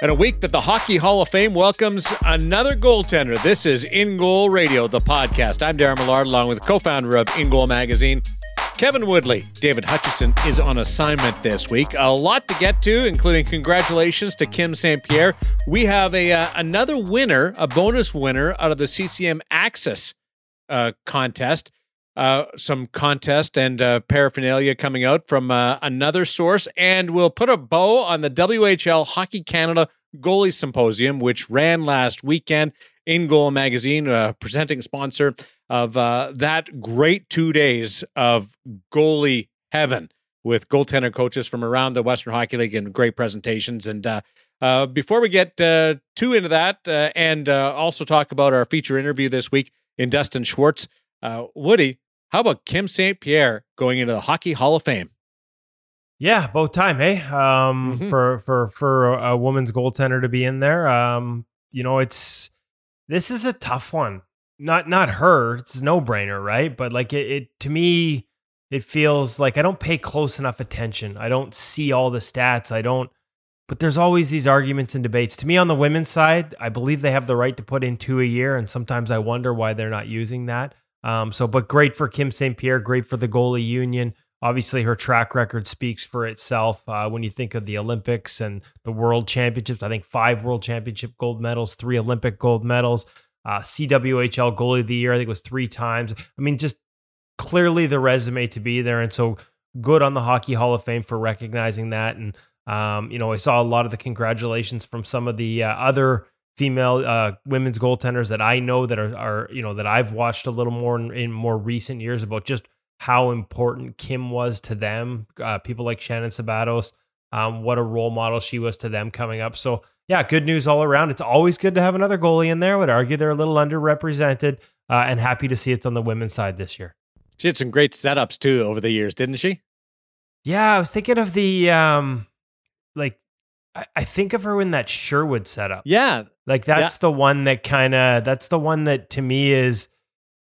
And a week that the Hockey Hall of Fame welcomes another goaltender. This is In Goal Radio, the podcast. I'm Darren Millard, along with co founder of In Goal Magazine, Kevin Woodley. David Hutchison is on assignment this week. A lot to get to, including congratulations to Kim St. Pierre. We have a uh, another winner, a bonus winner out of the CCM Axis uh, contest. Uh, some contest and uh, paraphernalia coming out from uh, another source, and we'll put a bow on the WHL Hockey Canada Goalie Symposium, which ran last weekend. In Goal Magazine, uh, presenting sponsor of uh, that great two days of goalie heaven with goaltender coaches from around the Western Hockey League and great presentations. And uh, before we get too into that, and also talk about our feature interview this week in Dustin Schwartz, Woody, how about Kim St. Pierre going into the Hockey Hall of Fame? Yeah, both time, hey. Um, mm-hmm. for for for a woman's goaltender to be in there. Um, you know, it's this is a tough one. Not not her. It's no brainer, right? But like it, it to me, it feels like I don't pay close enough attention. I don't see all the stats. I don't. But there's always these arguments and debates. To me, on the women's side, I believe they have the right to put in two a year, and sometimes I wonder why they're not using that. Um, so, but great for Kim St. Pierre, great for the goalie union. Obviously, her track record speaks for itself. Uh, when you think of the Olympics and the World Championships, I think five World Championship gold medals, three Olympic gold medals, uh, CWHL Goalie of the Year, I think it was three times. I mean, just clearly the resume to be there, and so good on the Hockey Hall of Fame for recognizing that. And um, you know, I saw a lot of the congratulations from some of the uh, other female uh, women's goaltenders that I know that are, are you know that I've watched a little more in, in more recent years about just how important Kim was to them. Uh, people like Shannon Szabados, um, what a role model she was to them coming up. So yeah, good news all around. It's always good to have another goalie in there. I would argue they're a little underrepresented, uh, and happy to see it on the women's side this year. She had some great setups too over the years, didn't she? Yeah, I was thinking of the um, like I, think of her in that Sherwood setup. Yeah. Like that's yeah. the one that kind of that's the one that to me is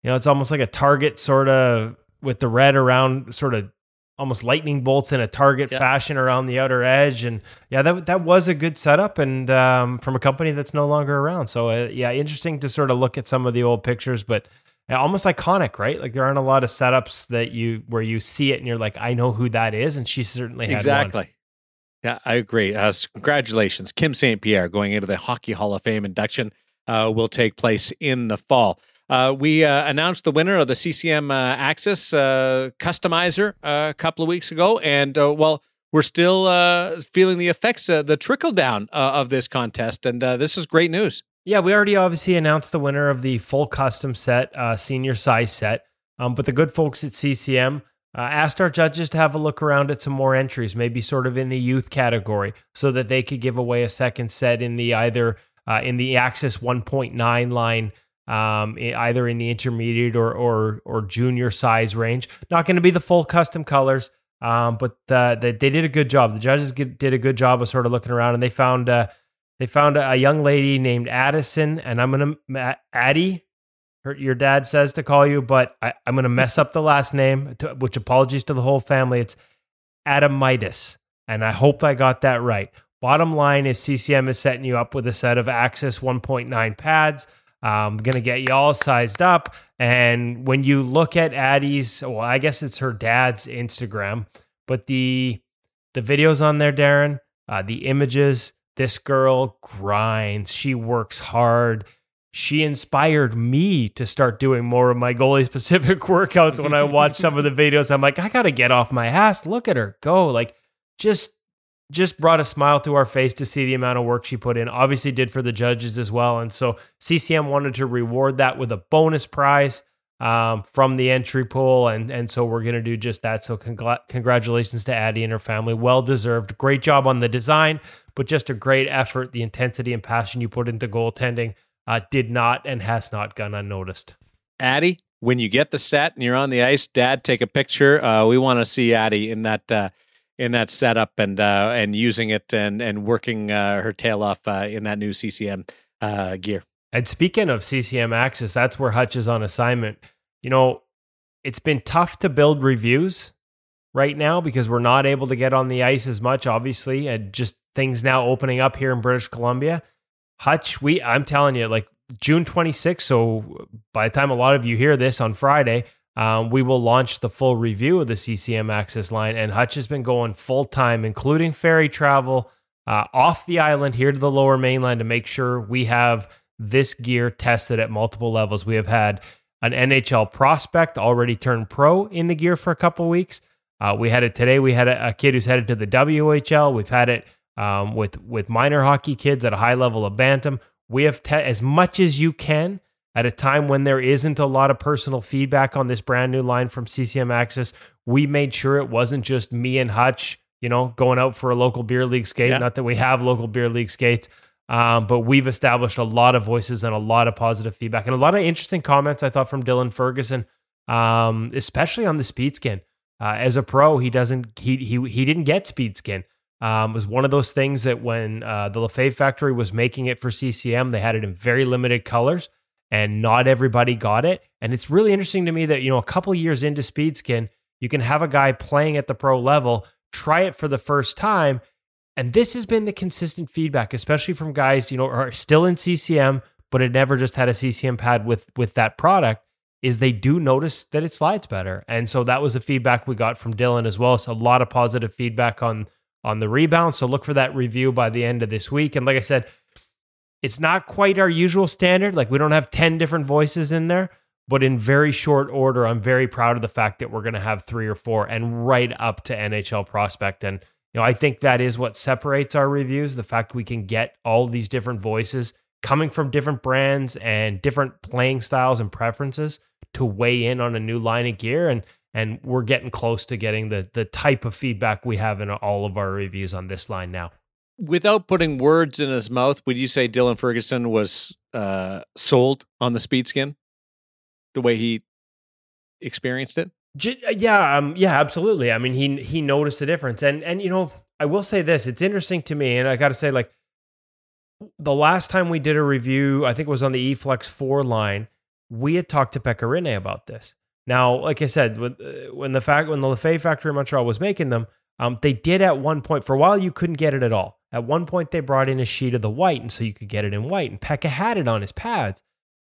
you know, it's almost like a target sort of with the red around sort of almost lightning bolts in a target yeah. fashion around the outer edge and yeah that that was a good setup and um, from a company that's no longer around so uh, yeah interesting to sort of look at some of the old pictures but almost iconic right like there aren't a lot of setups that you where you see it and you're like I know who that is and she certainly had exactly one. Yeah, I agree. Uh, congratulations, Kim St. Pierre, going into the Hockey Hall of Fame induction uh, will take place in the fall. Uh, we uh, announced the winner of the CCM uh, Axis uh, Customizer a couple of weeks ago, and well, we're still feeling the effects, the trickle down of this contest, and this is great news. Yeah, we already obviously announced the winner of the full custom set, senior size set, um, but the good folks at CCM uh, asked our judges to have a look around at some more entries, maybe sort of in the youth category, so that they could give away a second set in the either uh, in the Axis 1.9 line, um, either in the intermediate or or or junior size range. Not going to be the full custom colors, um, but uh, they, they did a good job. The judges did a good job of sort of looking around, and they found uh, they found a young lady named Addison, and I'm gonna Addie her, your dad says to call you, but I, am going to mess up the last name, to, which apologies to the whole family. It's Adamitis. And I hope I got that right. Bottom line is CCM is setting you up with a set of Axis 1.9 pads. I'm going to get you all sized up. And when you look at Addie's, well, I guess it's her dad's Instagram, but the the videos on there, Darren, uh, the images, this girl grinds. She works hard she inspired me to start doing more of my goalie specific workouts when I watch some of the videos. I'm like, I got to get off my ass. Look at her go. Like, just just brought a smile to our face to see the amount of work she put in. Obviously, did for the judges as well. And so CCM wanted to reward that with a bonus prize um, from the entry pool, and and so we're gonna do just that. So congr- congratulations to Addie and her family. Well deserved. Great job on the design, but just a great effort. The intensity and passion you put into goaltending uh, did not and has not gone unnoticed. Addie, when you get the set and you're on the ice, Dad, take a picture. Uh, we want to see Addie in that uh, in that setup and uh, and using it and and working uh, her tail off uh, in that new CCM uh, gear. And speaking of CCM Axis, that's where Hutch is on assignment. You know, it's been tough to build reviews right now because we're not able to get on the ice as much, obviously, and just things now opening up here in British Columbia. Hutch, we I'm telling you, like June 26th. So by the time a lot of you hear this on Friday, um, we will launch the full review of the CCM Axis line. And Hutch has been going full time, including ferry travel uh, off the island here to the lower mainland to make sure we have this gear tested at multiple levels. We have had an NHL prospect already turned pro in the gear for a couple weeks. Uh, we had it today. We had a, a, kid who's headed to the WHL. We've had it um, with with minor hockey kids at a high level of bantam. We have te- as much as you can at a time when there isn't a lot of personal feedback on this brand new line from CCM Axis. We made sure it wasn't just me and Hutch, you know, going out for a local beer league skate. Yeah. Not that we have local beer league skates, um, but we've established a lot of voices and a lot of positive feedback and a lot of interesting comments. I thought from Dylan Ferguson, um, especially on the speed skin. Uh, as a pro, he doesn't he he he didn't get speed skin. Um, was one of those things that when uh, the Lefebvre factory was making it for CCM, they had it in very limited colors, and not everybody got it. And it's really interesting to me that you know a couple years into speed skin, you can have a guy playing at the pro level try it for the first time, and this has been the consistent feedback, especially from guys you know are still in CCM but had never just had a CCM pad with with that product. Is they do notice that it slides better, and so that was the feedback we got from Dylan as well. So a lot of positive feedback on on the rebound. So look for that review by the end of this week. And like I said, it's not quite our usual standard. Like we don't have 10 different voices in there, but in very short order, I'm very proud of the fact that we're going to have three or four and right up to NHL prospect. And, you know, I think that is what separates our reviews the fact we can get all these different voices coming from different brands and different playing styles and preferences to weigh in on a new line of gear. And, and we're getting close to getting the the type of feedback we have in all of our reviews on this line now. Without putting words in his mouth, would you say Dylan Ferguson was uh, sold on the speed skin, the way he experienced it? Uh, yeah, um, yeah, absolutely. I mean, he he noticed the difference, and and you know, I will say this: it's interesting to me, and I got to say, like, the last time we did a review, I think it was on the eFlex Four line. We had talked to Pekka Rinne about this, now, like I said, uh, when the fact when the Lefebvre factory in Montreal was making them, um, they did at one point for a while you couldn't get it at all. At one point, they brought in a sheet of the white, and so you could get it in white. And Pekka had it on his pads,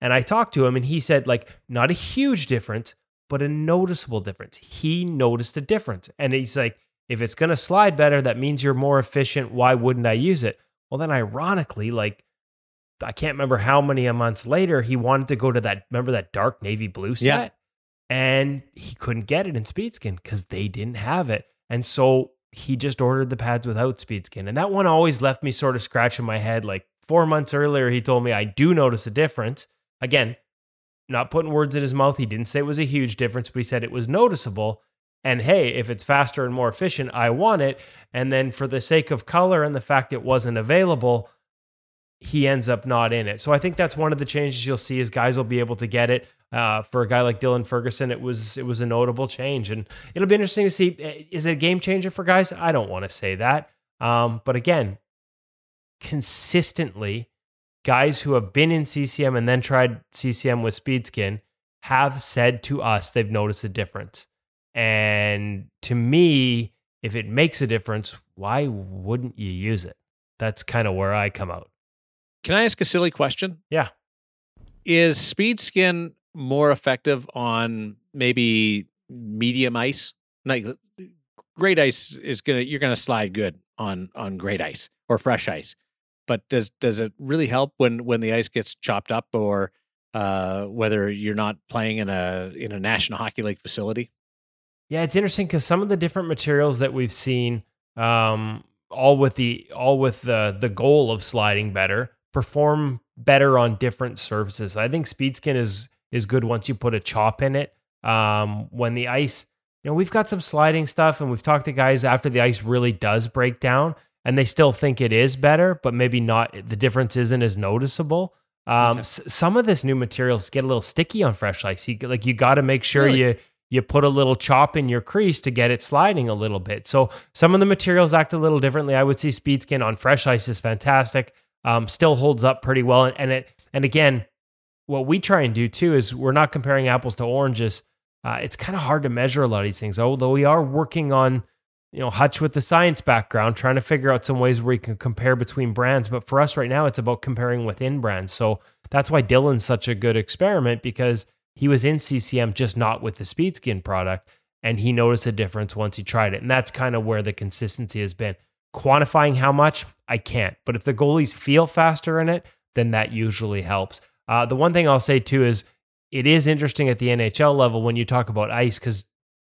and I talked to him, and he said like not a huge difference, but a noticeable difference. He noticed a difference, and he's like, if it's gonna slide better, that means you're more efficient. Why wouldn't I use it? Well, then ironically, like I can't remember how many months later, he wanted to go to that. Remember that dark navy blue set? Yeah and he couldn't get it in Speedskin because they didn't have it. And so he just ordered the pads without Speedskin. And that one always left me sort of scratching my head. Like four months earlier, he told me, I do notice a difference. Again, not putting words in his mouth. He didn't say it was a huge difference, but he said it was noticeable. And hey, if it's faster and more efficient, I want it. And then for the sake of color and the fact it wasn't available, he ends up not in it. So I think that's one of the changes you'll see is guys will be able to get it. Uh, for a guy like Dylan Ferguson, it was it was a notable change, and it'll be interesting to see. Eh, is it a game changer for guys? I don't want to say that, um, but again, consistently, guys who have been in CCM and then tried CCM with Speedskin have said to us they've noticed a difference. And to me, if it makes a difference, why wouldn't you use it? That's kind of where I come out. Can I ask a silly question? Yeah. Is Speedskin more effective on maybe medium ice. Like great ice is gonna you're gonna slide good on on great ice or fresh ice. But does does it really help when when the ice gets chopped up or uh, whether you're not playing in a in a National Hockey League facility? Yeah, it's interesting because some of the different materials that we've seen, um, all with the all with the the goal of sliding better, perform better on different surfaces. I think Speedskin is is good once you put a chop in it. Um, when the ice, you know, we've got some sliding stuff, and we've talked to guys after the ice really does break down, and they still think it is better, but maybe not. The difference isn't as noticeable. Um, okay. s- some of this new materials get a little sticky on fresh ice. You, like you got to make sure really? you you put a little chop in your crease to get it sliding a little bit. So some of the materials act a little differently. I would see speed skin on fresh ice is fantastic. Um, still holds up pretty well, and, and it and again, what we try and do too is we're not comparing apples to oranges. Uh, it's kind of hard to measure a lot of these things, although we are working on you know, Hutch with the science background, trying to figure out some ways where you can compare between brands. But for us right now, it's about comparing within brands. So that's why Dylan's such a good experiment because he was in CCM, just not with the Speedskin product. And he noticed a difference once he tried it. And that's kind of where the consistency has been. Quantifying how much, I can't. But if the goalies feel faster in it, then that usually helps. Uh, the one thing I'll say too is it is interesting at the NHL level when you talk about ice because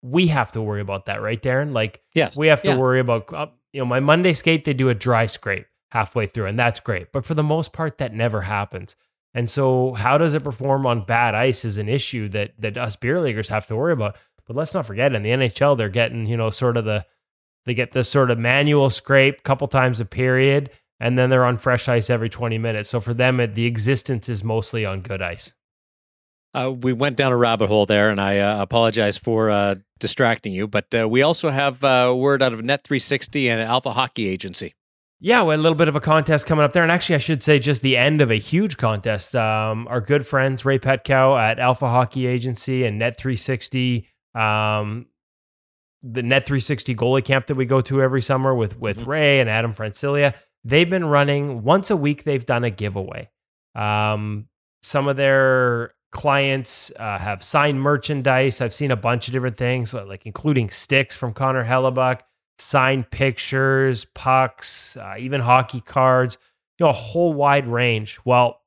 we have to worry about that, right, Darren? Like, yes. we have to yeah. worry about, uh, you know, my Monday skate, they do a dry scrape halfway through, and that's great. But for the most part, that never happens. And so, how does it perform on bad ice is an issue that that us beer leaguers have to worry about. But let's not forget, in the NHL, they're getting, you know, sort of the they get this sort of manual scrape a couple times a period, and then they're on fresh ice every 20 minutes. So for them, it, the existence is mostly on good ice. Uh, we went down a rabbit hole there, and I uh, apologize for uh, distracting you. But uh, we also have uh, word out of Net 360 and Alpha Hockey Agency. Yeah, we had a little bit of a contest coming up there. And actually, I should say just the end of a huge contest. Um, our good friends, Ray Petkau at Alpha Hockey Agency and Net 360, um, the Net 360 goalie camp that we go to every summer with, with mm-hmm. Ray and Adam Francilia, they've been running once a week, they've done a giveaway. Um, some of their clients uh, have signed merchandise. I've seen a bunch of different things, like including sticks from Connor Hellebuyck, signed pictures, pucks, uh, even hockey cards. You know, a whole wide range. Well,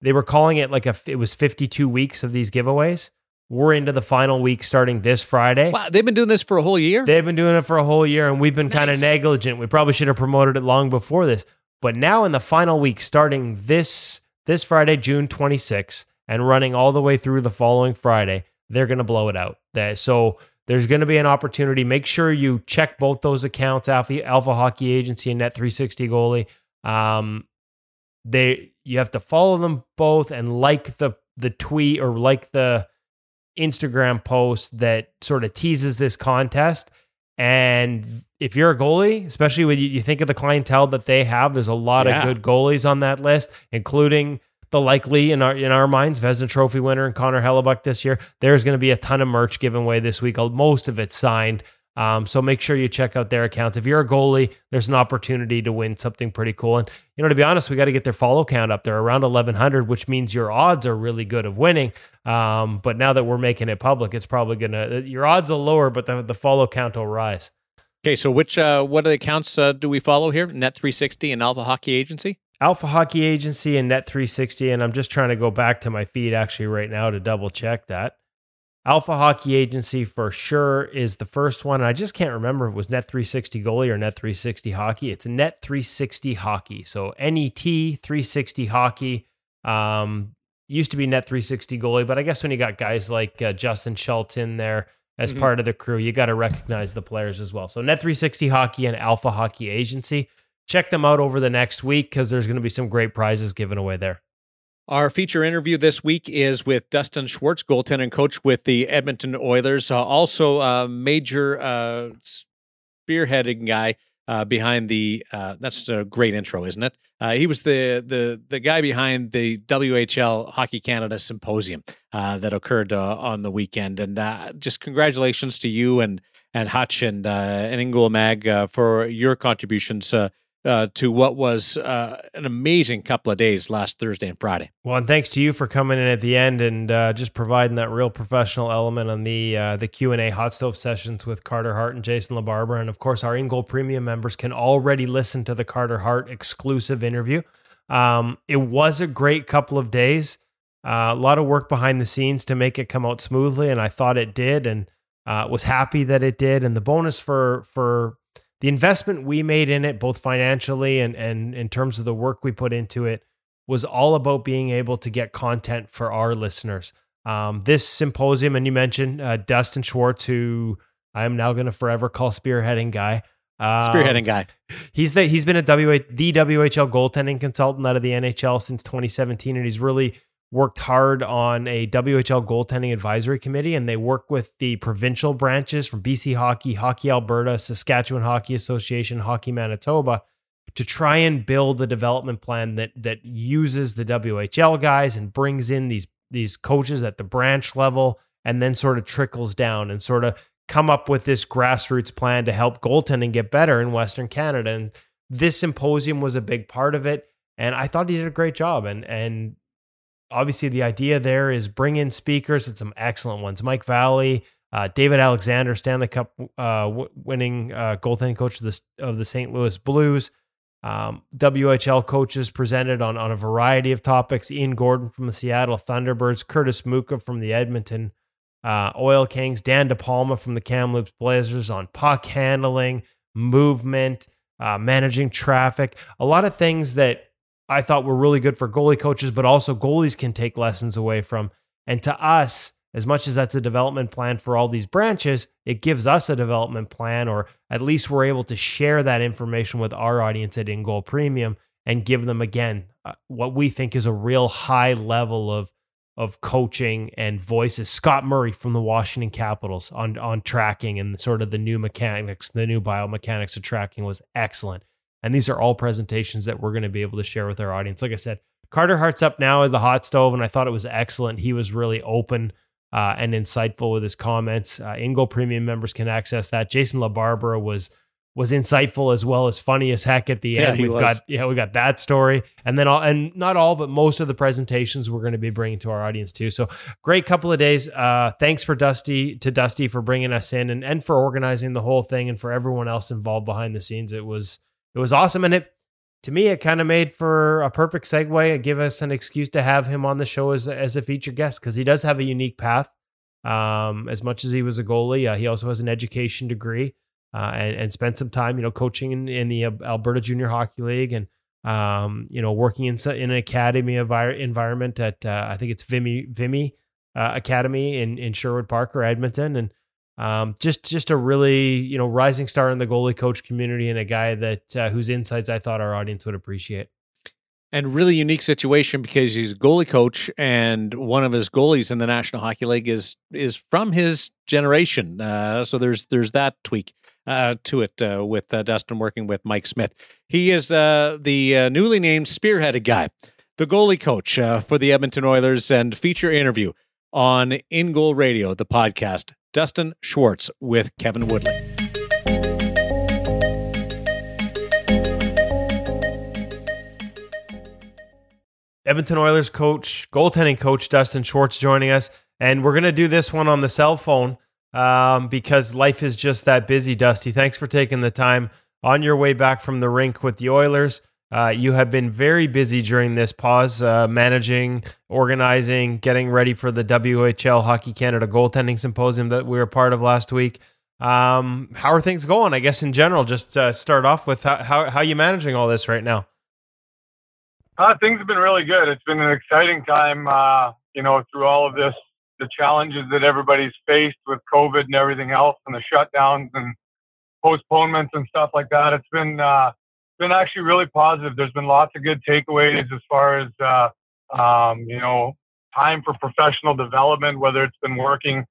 they were calling it like a it was 52 weeks of these giveaways. We're into the final week starting this Friday. Wow, they've been doing this for a whole year? They've been doing it for a whole year, and we've been nice. kind of negligent. We probably should have promoted it long before this. But now in the final week, starting this this Friday, June 26th, and running all the way through the following Friday, they're going to blow it out. So there's going to be an opportunity. Make sure you check both those accounts, Alpha, Alpha Hockey Agency and Net 360 Goalie. Um, they you have to follow them both and like the the tweet or like the Instagram post that sort of teases this contest. And if you're a goalie, especially when you, you think of the clientele that they have, there's a lot yeah. of good goalies on that list, including the likely in our in our minds Vezina Trophy winner and Connor Hellebuyck this year. There's going to be a ton of merch given away this week. Most of it signed. Um, so make sure you check out their accounts. If you're a goalie, there's an opportunity to win something pretty cool. And you know, to be honest, we got to get their follow count up there around 1100, which means your odds are really good of winning. Um, but now that we're making it public, it's probably gonna your odds will lower, but the the follow count will rise. Okay, so which uh, what are the accounts uh, do we follow here? Net 360 and Alpha Hockey Agency. Alpha Hockey Agency and Net 360, and I'm just trying to go back to my feed actually right now to double check that. Alpha Hockey Agency for sure is the first one. I just can't remember if it was Net 360 Goalie or Net 360 Hockey. It's Net 360 Hockey. So NET 360 Hockey. Um, used to be Net 360 Goalie, but I guess when you got guys like uh, Justin Schultz in there as mm-hmm. part of the crew, you got to recognize the players as well. So Net 360 Hockey and Alpha Hockey Agency check them out over the next week because there's going to be some great prizes given away there. Our feature interview this week is with Dustin Schwartz, goaltending coach with the Edmonton Oilers, uh, also a major uh, spearheading guy uh, behind the. Uh, that's a great intro, isn't it? Uh, he was the the the guy behind the WHL Hockey Canada Symposium uh, that occurred on the weekend, and just congratulations to you and and Hutch and and In Mag for your contributions uh, to what was uh, an amazing couple of days last Thursday and Friday. Well, and thanks to you for coming in at the end and uh, just providing that real professional element on the uh, the Q and A hot stove sessions with Carter Hart and Jason LaBarbera, and of course our In Goal Premium members can already listen to the Carter Hart exclusive interview. Um, it was a great couple of days, uh, a lot of work behind the scenes to make it come out smoothly, and I thought it did, and was happy that it did. And the bonus for for the investment we made in it, both financially and, and in terms of the work we put into it, was all about being able to get content for our listeners. Um, this symposium, and you mentioned uh, Dustin Schwartz, who I am now going to forever call spearheading guy. Um, spearheading guy. He's the he's been a WH, the WHL goaltending consultant out of the NHL since 2017, and he's really worked hard on a WHL goaltending advisory committee, and they work with the provincial branches from BC Hockey, Hockey Alberta, Saskatchewan Hockey Association, Hockey Manitoba to try and build a development plan that that uses the WHL guys and brings in these these coaches at the branch level and then sort of trickles down and sort of come up with this grassroots plan to help goaltending get better in Western Canada. And this symposium was a big part of it. And I thought he did a great job. And and obviously the idea there is bring in speakers. and some excellent ones. Mike Valley, uh, David Alexander, Stanley Cup uh, winning uh, goaltending coach of the of the St. Louis Blues. Um, WHL coaches presented on on a variety of topics. Ian Gordon from the Seattle Thunderbirds, Curtis Muka from the Edmonton uh, Oil Kings, Dan DePalma from the Kamloops Blazers on puck handling, movement, uh, managing traffic, a lot of things that I thought were really good for goalie coaches, but also goalies can take lessons away from. And to us, as much as that's a development plan for all these branches, it gives us a development plan, or at least we're able to share that information with our audience at In Goal Premium and give them again uh, what we think is a real high level of of coaching and voices. Scott Murray from the Washington Capitals on on tracking and sort of the new mechanics, the new biomechanics of tracking was excellent. And these are all presentations that we're going to be able to share with our audience. Like I said, Carter Hart's up now as the hot stove, and I thought it was excellent. He was really open uh, and insightful with his comments. Uh, In Goal Premium members can access that. Jason LaBarbera was was insightful as well as funny as heck at the Yeah, end. We've was. got yeah, we got that story, and then all and not all, but most of the presentations we're going to be bringing to our audience too. So great couple of days. Uh, thanks for Dusty to Dusty for bringing us in and and for organizing the whole thing and for everyone else involved behind the scenes. It was it was awesome, and it to me it kind of made for a perfect segue and give us an excuse to have him on the show as as a feature guest because he does have a unique path. Um, as much as he was a goalie, uh, he also has an education degree uh, and, and spent some time, you know, coaching in, in the Alberta Junior Hockey League and, um, you know, working in, in an academy envir- environment at, uh, I think it's Vimy, Vimy uh, Academy in, in Sherwood Park or Edmonton. And um, just, just a really, you know, rising star in the goalie coach community and a guy that, uh, whose insights I thought our audience would appreciate. and really unique situation because he's a goalie coach and one of his goalies in the National Hockey League is is from his generation. Uh, so there's there's that tweak uh, to it uh, with uh, Dustin working with Mike Smith. He is uh, the newly named spearheaded guy, the goalie coach for the Edmonton Oilers, and feature interview on In Goal Radio, the podcast. Dustin Schwartz with Kevin Woodley. Edmonton Oilers coach, goaltending coach Dustin Schwartz joining us. And we're going to do this one on the cell phone um, because life is just that busy, Dusty. Thanks for taking the time on your way back from the rink with the Oilers. Uh, you have been very busy during this pause, uh, managing, organizing, getting ready for the WHL Hockey Canada Goaltending Symposium that we were part of last week. Um, how are things going? I guess in general, just uh, start off with how, how how you managing all this right now. Uh, things have been really good. It's been an exciting time, uh, you know, through all of this, the challenges that everybody's faced with COVID and everything else, and the shutdowns and postponements and stuff like that. It's been uh, been actually really positive. There's been lots of good takeaways as far as uh, um, you know time for professional development, whether it's been working,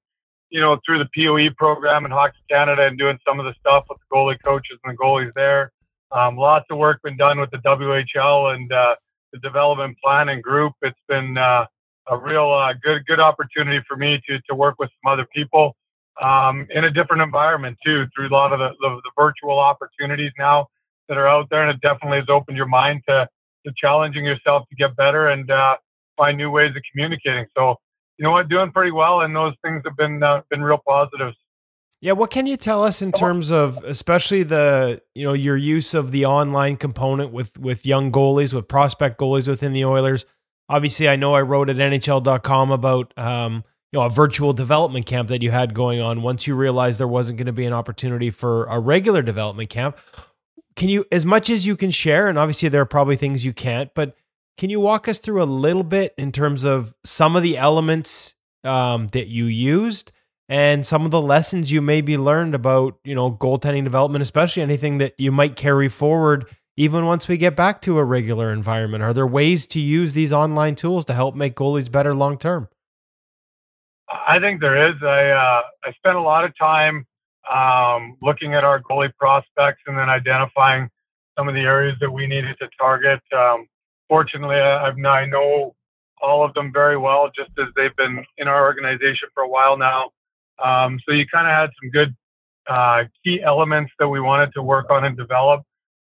you know, through the POE program in Hockey Canada and doing some of the stuff with the goalie coaches and the goalies there. Um, lots of work been done with the WHL and uh, the development planning group. It's been uh, a real uh, good good opportunity for me to to work with some other people um, in a different environment too, through a lot of the, the, the virtual opportunities now that are out there, and it definitely has opened your mind to to challenging yourself to get better and uh, find new ways of communicating. So you know what, doing pretty well, and those things have been uh, been real positives. Yeah, what can you tell us in terms of especially the you know your use of the online component with with young goalies, with prospect goalies within the Oilers? Obviously, I know I wrote at NHL.com about um, you know a virtual development camp that you had going on. Once you realized there wasn't going to be an opportunity for a regular development camp, can you, as much as you can share, and obviously there are probably things you can't, but can you walk us through a little bit in terms of some of the elements um, that you used? and some of the lessons you maybe learned about you know goaltending development especially anything that you might carry forward even once we get back to a regular environment are there ways to use these online tools to help make goalies better long term I think there is. I uh, I spent a lot of time um, looking at our goalie prospects and then identifying some of the areas that we needed to target. Um, fortunately, I, I know all of them very well, just as they've been in our organization for a while now. Um, so you kind of had some good uh, key elements that we wanted to work on and develop.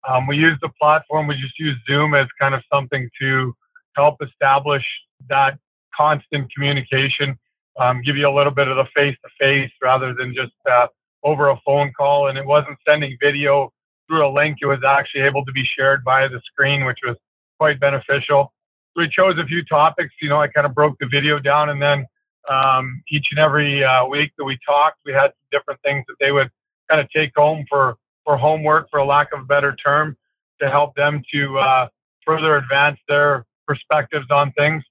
Um, we used the platform. We just used Zoom as kind of something to help establish that constant communication, um, give you a little bit of the face to face rather than just uh, over a phone call. And it wasn't sending video through a link. It was actually able to be shared via the screen, which was quite beneficial. We chose a few topics. You know, I kind of broke the video down and then um, each and every uh, week that we talked, we had different things that they would kind of take home for for homework, for lack of a better term, to help them to uh, further advance their perspectives on things.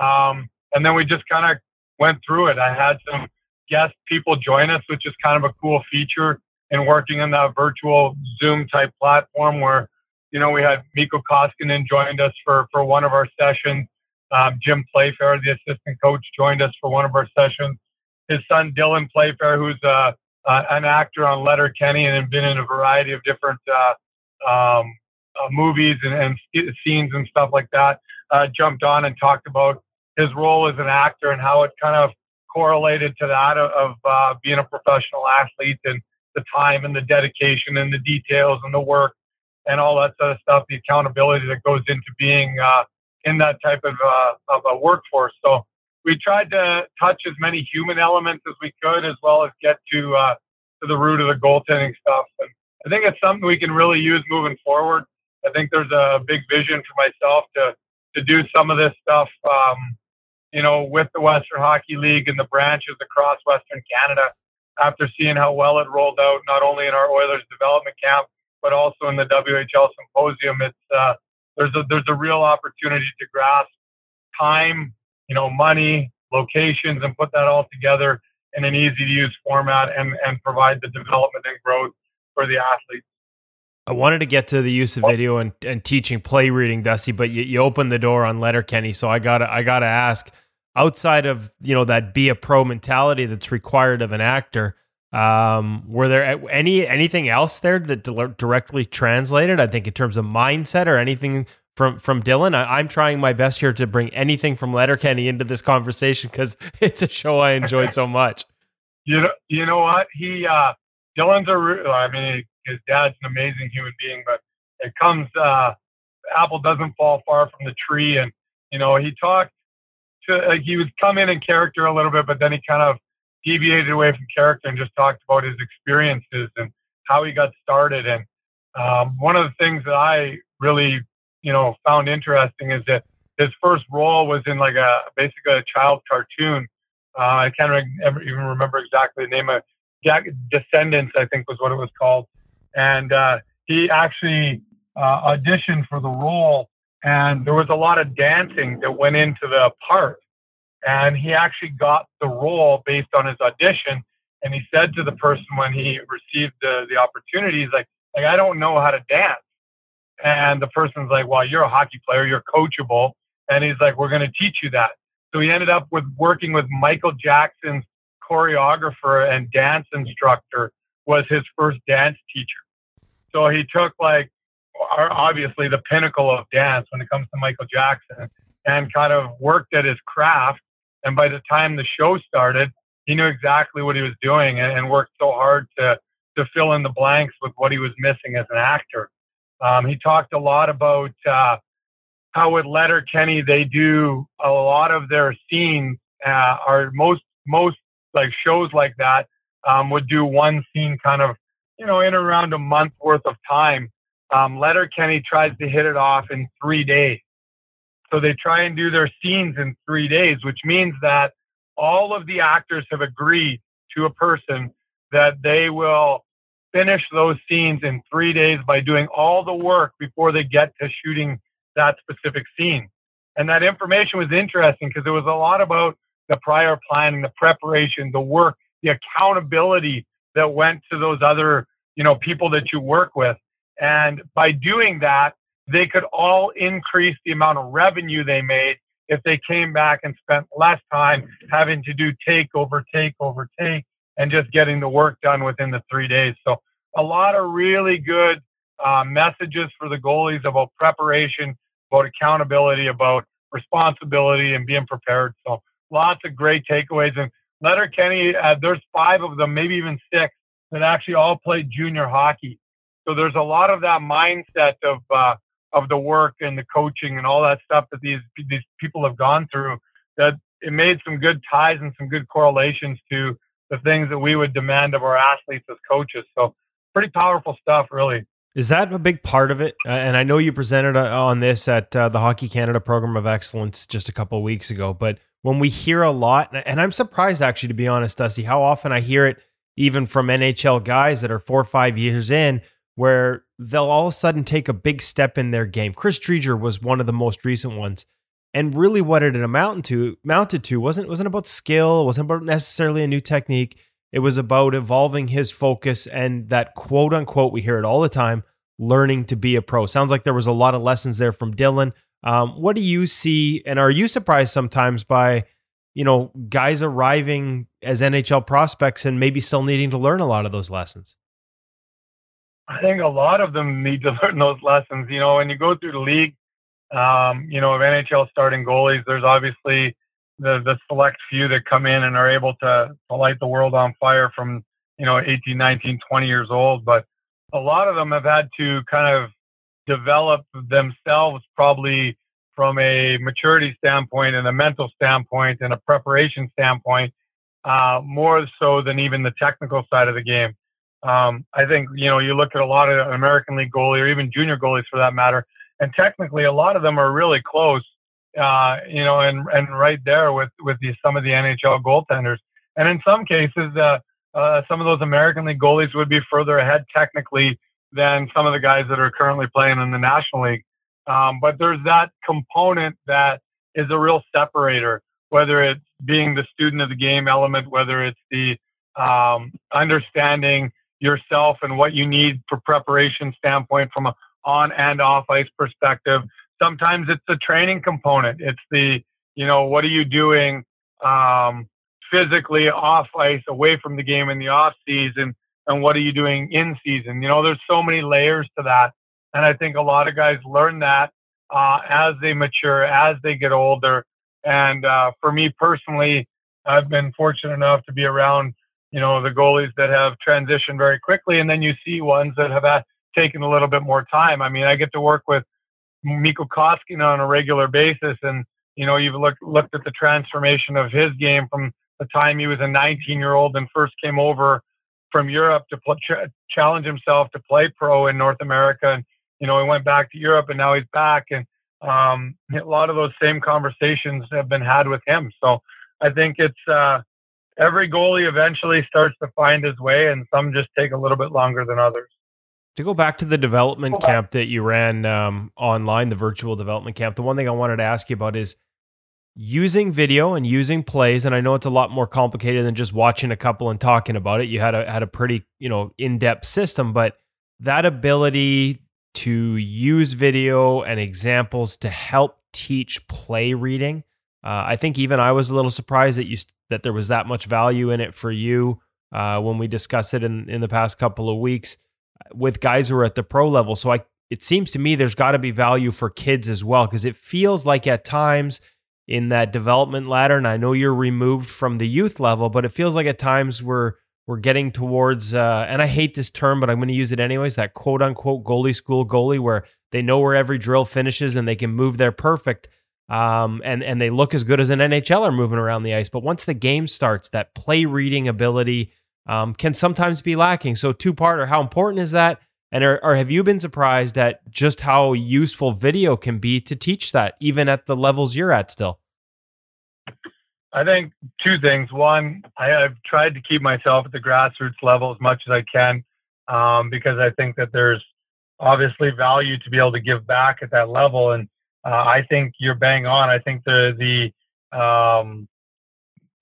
Um, and then we just kind of went through it. I had some guest people join us, which is kind of a cool feature in working in that virtual Zoom type platform where, you know, we had Mikko Koskinen joined us for, for one of our sessions. Um, Jim Playfair, the assistant coach, joined us for one of our sessions. His son Dylan Playfair, who's uh, uh, an actor on Letter Kenny and been in a variety of different uh, um, uh, movies and, and, scenes and stuff like that, jumped on and talked about his role as an actor and how it kind of correlated to that of, uh, being a professional athlete and the time and the dedication and the details and the work and all that sort of stuff, the accountability that goes into being in that type of, of a workforce. So we tried to touch as many human elements as we could, as well as get to uh, to the root of the goaltending stuff. And I think it's something we can really use moving forward. I think there's a big vision for myself to to do some of this stuff, um, you know, with the Western Hockey League and the branches across Western Canada. After seeing how well it rolled out, not only in our Oilers development camp, but also in the WHL symposium, it's uh, there's a there's a real opportunity to grasp time you know, money, locations, and put that all together in an easy to use format and, and provide the development and growth for the athletes. I wanted to get to the use of video and, and teaching play reading, Dusty, but you, you opened the door on Letterkenny, so I gotta I gotta ask. Outside of you know that be a pro mentality that's required of an actor, um, were there any anything else there that directly translated? I think in terms of mindset or anything from from Dylan. I, am trying my best here to bring anything from Letterkenny into this conversation because it's a show I enjoyed so much. You know, you know what? He uh, Dylan's a. I mean, his dad's an amazing human being, but it comes. Uh, apple doesn't fall far from the tree, and you know, he talked. Like, he would come in in character a little bit, but then he kind of deviated away from character and just talked about his experiences and how he got started. And um, one of the things that I really you know found interesting is that his first role was in like a basically a child cartoon. Uh, I can't re- even remember exactly the name of Descendants, I think was what it was called. And uh, he actually uh, auditioned for the role, and there was a lot of dancing that went into the part. And he actually got the role based on his audition. And he said to the person when he received the, the opportunity, he's like, like, I don't know how to dance. And the person's like, well, you're a hockey player, you're coachable. And he's like, we're going to teach you that. So he ended up with working with Michael Jackson's choreographer and dance instructor was his first dance teacher. So he took like obviously the pinnacle of dance when it comes to Michael Jackson and kind of worked at his craft. And by the time the show started, he knew exactly what he was doing and, and worked so hard to to fill in the blanks with what he was missing as an actor. Um, he talked a lot about uh, how with Letterkenny they do a lot of their scenes uh, are most most like shows like that um, would do one scene kind of you know in around a month worth of time. Um, Letterkenny tries to hit it off in three days, so they try and do their scenes in three days, which means that all of the actors have agreed to a person that they will finish those scenes in three days by doing all the work before they get to shooting that specific scene. And that information was interesting because it was a lot about the prior planning, the preparation, the work, the accountability that went to those other, you know, people that you work with. And by doing that, they could all increase the amount of revenue they made if they came back and spent less time having to do take over take over take and just getting the work done within the three days. So a lot of really good uh, messages for the goalies about preparation, about accountability, about responsibility and being prepared. So lots of great takeaways. And Letterkenny, uh, there's five of them, maybe even six, that actually all played junior hockey. So there's a lot of that mindset of uh, of the work and the coaching and all that stuff that these these people have gone through. That it made some good ties and some good correlations to the things that we would demand of our athletes as coaches. So pretty powerful stuff, really. Is that a big part of it? And I know you presented uh, on this at uh, the Hockey Canada Program of Excellence just a couple weeks ago, but when we hear a lot, and I'm surprised actually, to be honest, Dusty, how often I hear it even from NHL guys that are four or five years in, where they'll all of a sudden take a big step in their game. Chris Driedger was one of the most recent ones. And really what it amounted to to wasn't wasn't about skill, it wasn't about necessarily a new technique. It was about evolving his focus and that quote unquote, we hear it all the time, learning to be a pro. Sounds like there was a lot of lessons there from Dylan. Um, what do you see, and are you surprised sometimes by, you know, guys arriving as NHL prospects and maybe still needing to learn a lot of those lessons? I think a lot of them need to learn those lessons. You know, when you go through the league, um, you know, of NHL starting goalies, there's obviously the the select few that come in and are able to, to light the world on fire from you know 18 19 20 years old but a lot of them have had to kind of develop themselves probably from a maturity standpoint and a mental standpoint and a preparation standpoint uh, more so than even the technical side of the game um, i think you know you look at a lot of american league goalie or even junior goalies for that matter and technically a lot of them are really close uh, you know, and and right there with with the, some of the NHL goaltenders, and in some cases, uh, uh, some of those American League goalies would be further ahead technically than some of the guys that are currently playing in the National League. Um, but there's that component that is a real separator, whether it's being the student of the game element, whether it's the um, understanding yourself and what you need for preparation standpoint from a on and off ice perspective, Sometimes it's the training component. It's the, you know, what are you doing um, physically off ice, away from the game in the off season, and what are you doing in season? You know, there's so many layers to that, and I think a lot of guys learn that uh, as they mature, as they get older. And uh, for me personally, I've been fortunate enough to be around, you know, the goalies that have transitioned very quickly, and then you see ones that have taken a little bit more time. I mean, I get to work with Mikko Koskinen on a regular basis. And, you know, you've looked, looked at the transformation of his game from the time he was a 19 year old and first came over from Europe to pl- ch- challenge himself to play pro in North America. And, you know, he went back to Europe and now he's back. And um, a lot of those same conversations have been had with him. So I think it's, uh, every goalie eventually starts to find his way and some just take a little bit longer than others. To go back to the development okay. camp that you ran um, online, the virtual development camp, the one thing I wanted to ask you about is using video and using plays. And I know it's a lot more complicated than just watching a couple and talking about it. You had a had a pretty you know in depth system, but that ability to use video and examples to help teach play reading. Uh, I think even I was a little surprised that you that there was that much value in it for you uh, when we discussed it in in the past couple of weeks with guys who are at the pro level. So I it seems to me there's got to be value for kids as well because it feels like at times in that development ladder and I know you're removed from the youth level, but it feels like at times we're we're getting towards uh, and I hate this term, but I'm going to use it anyways, that quote unquote goalie school goalie where they know where every drill finishes and they can move there perfect. Um, and and they look as good as an NHLer moving around the ice. But once the game starts, that play reading ability, um, can sometimes be lacking. So, two part or how important is that? And or, or have you been surprised at just how useful video can be to teach that, even at the levels you're at still? I think two things. One, I, have tried to keep myself at the grassroots level as much as I can um, because I think that there's obviously value to be able to give back at that level. And uh, I think you're bang on. I think the the um,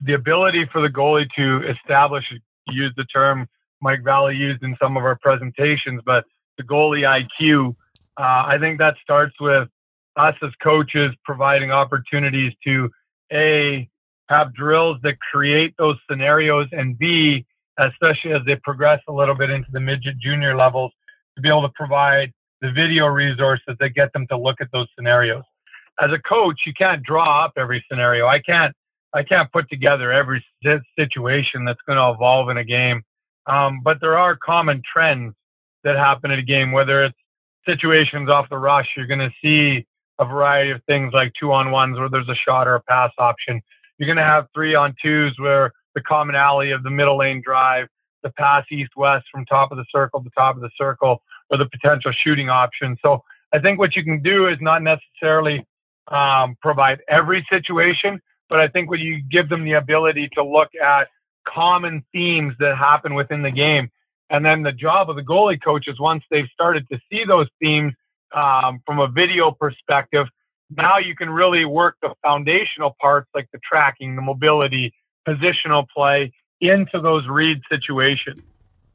the ability for the goalie to establish use the term Mike Valley used in some of our presentations, but the goalie IQ. Uh, I think that starts with us as coaches providing opportunities to a have drills that create those scenarios, and b especially as they progress a little bit into the midget junior levels, to be able to provide the video resources that get them to look at those scenarios. As a coach, you can't draw up every scenario. I can't I can't put together every situation that's going to evolve in a game. Um, but there are common trends that happen in a game, whether it's situations off the rush, you're going to see a variety of things like two on ones where there's a shot or a pass option. You're going to have three on twos where the commonality of the middle lane drive, the pass east west from top of the circle to top of the circle, or the potential shooting option. So I think what you can do is not necessarily um, provide every situation, but I think when you give them the ability to look at common themes that happen within the game. And then the job of the goalie coach is once they've started to see those themes um, from a video perspective, now you can really work the foundational parts like the tracking, the mobility, positional play into those read situations.